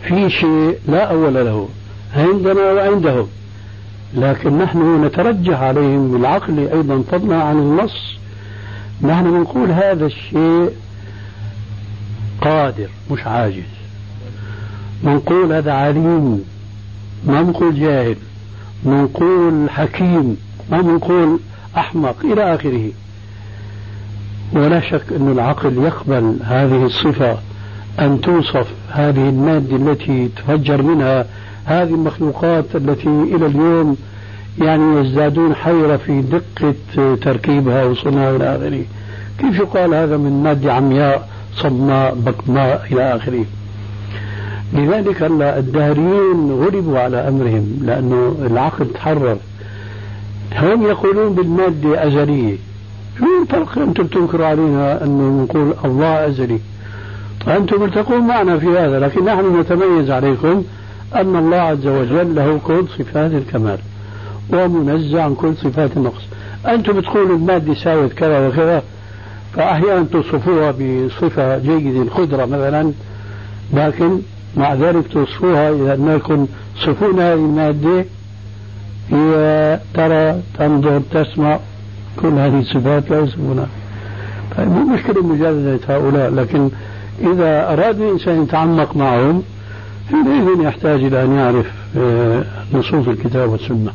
في شيء لا أول له. عندنا وعندهم لكن نحن نترجح عليهم بالعقل أيضا فضلا عن النص. نحن نقول هذا الشيء قادر مش عاجز. نقول هذا عليم ما نقول جاهل. نقول حكيم ما نقول أحمق إلى آخره. ولا شك أن العقل يقبل هذه الصفة أن توصف هذه المادة التي تفجر منها هذه المخلوقات التي إلى اليوم يعني يزدادون حيرة في دقة تركيبها وصنعها إلى آخره. كيف يقال هذا من مادة عمياء صماء بكماء إلى آخره؟ لذلك هلا الدهريين غلبوا على أمرهم لأنه العقل تحرر. هم يقولون بالمادة أزلية شو الفرق أنتم بتنكروا علينا أنه نقول الله أزلي. أنتم تقول معنا في هذا لكن نحن نتميز عليكم أن الله عز وجل له كل صفات الكمال ومنزه عن كل صفات النقص. أنتم بتقولوا المادة ساوت كذا وكذا فأحيانا توصفوها بصفة جيدة القدرة مثلا لكن مع ذلك توصفوها إذا أنكم صفون هذه المادة هي ترى تنظر تسمع كل هذه الصفات لا يصفونها. طيب مو مشكلة مجادلة هؤلاء لكن إذا أراد الإنسان يتعمق معهم حينئذ يحتاج إلى أن يعرف آه، نصوص الكتاب والسنة.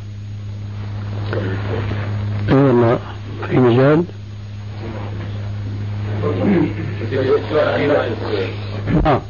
اي والله في مجال؟ آه.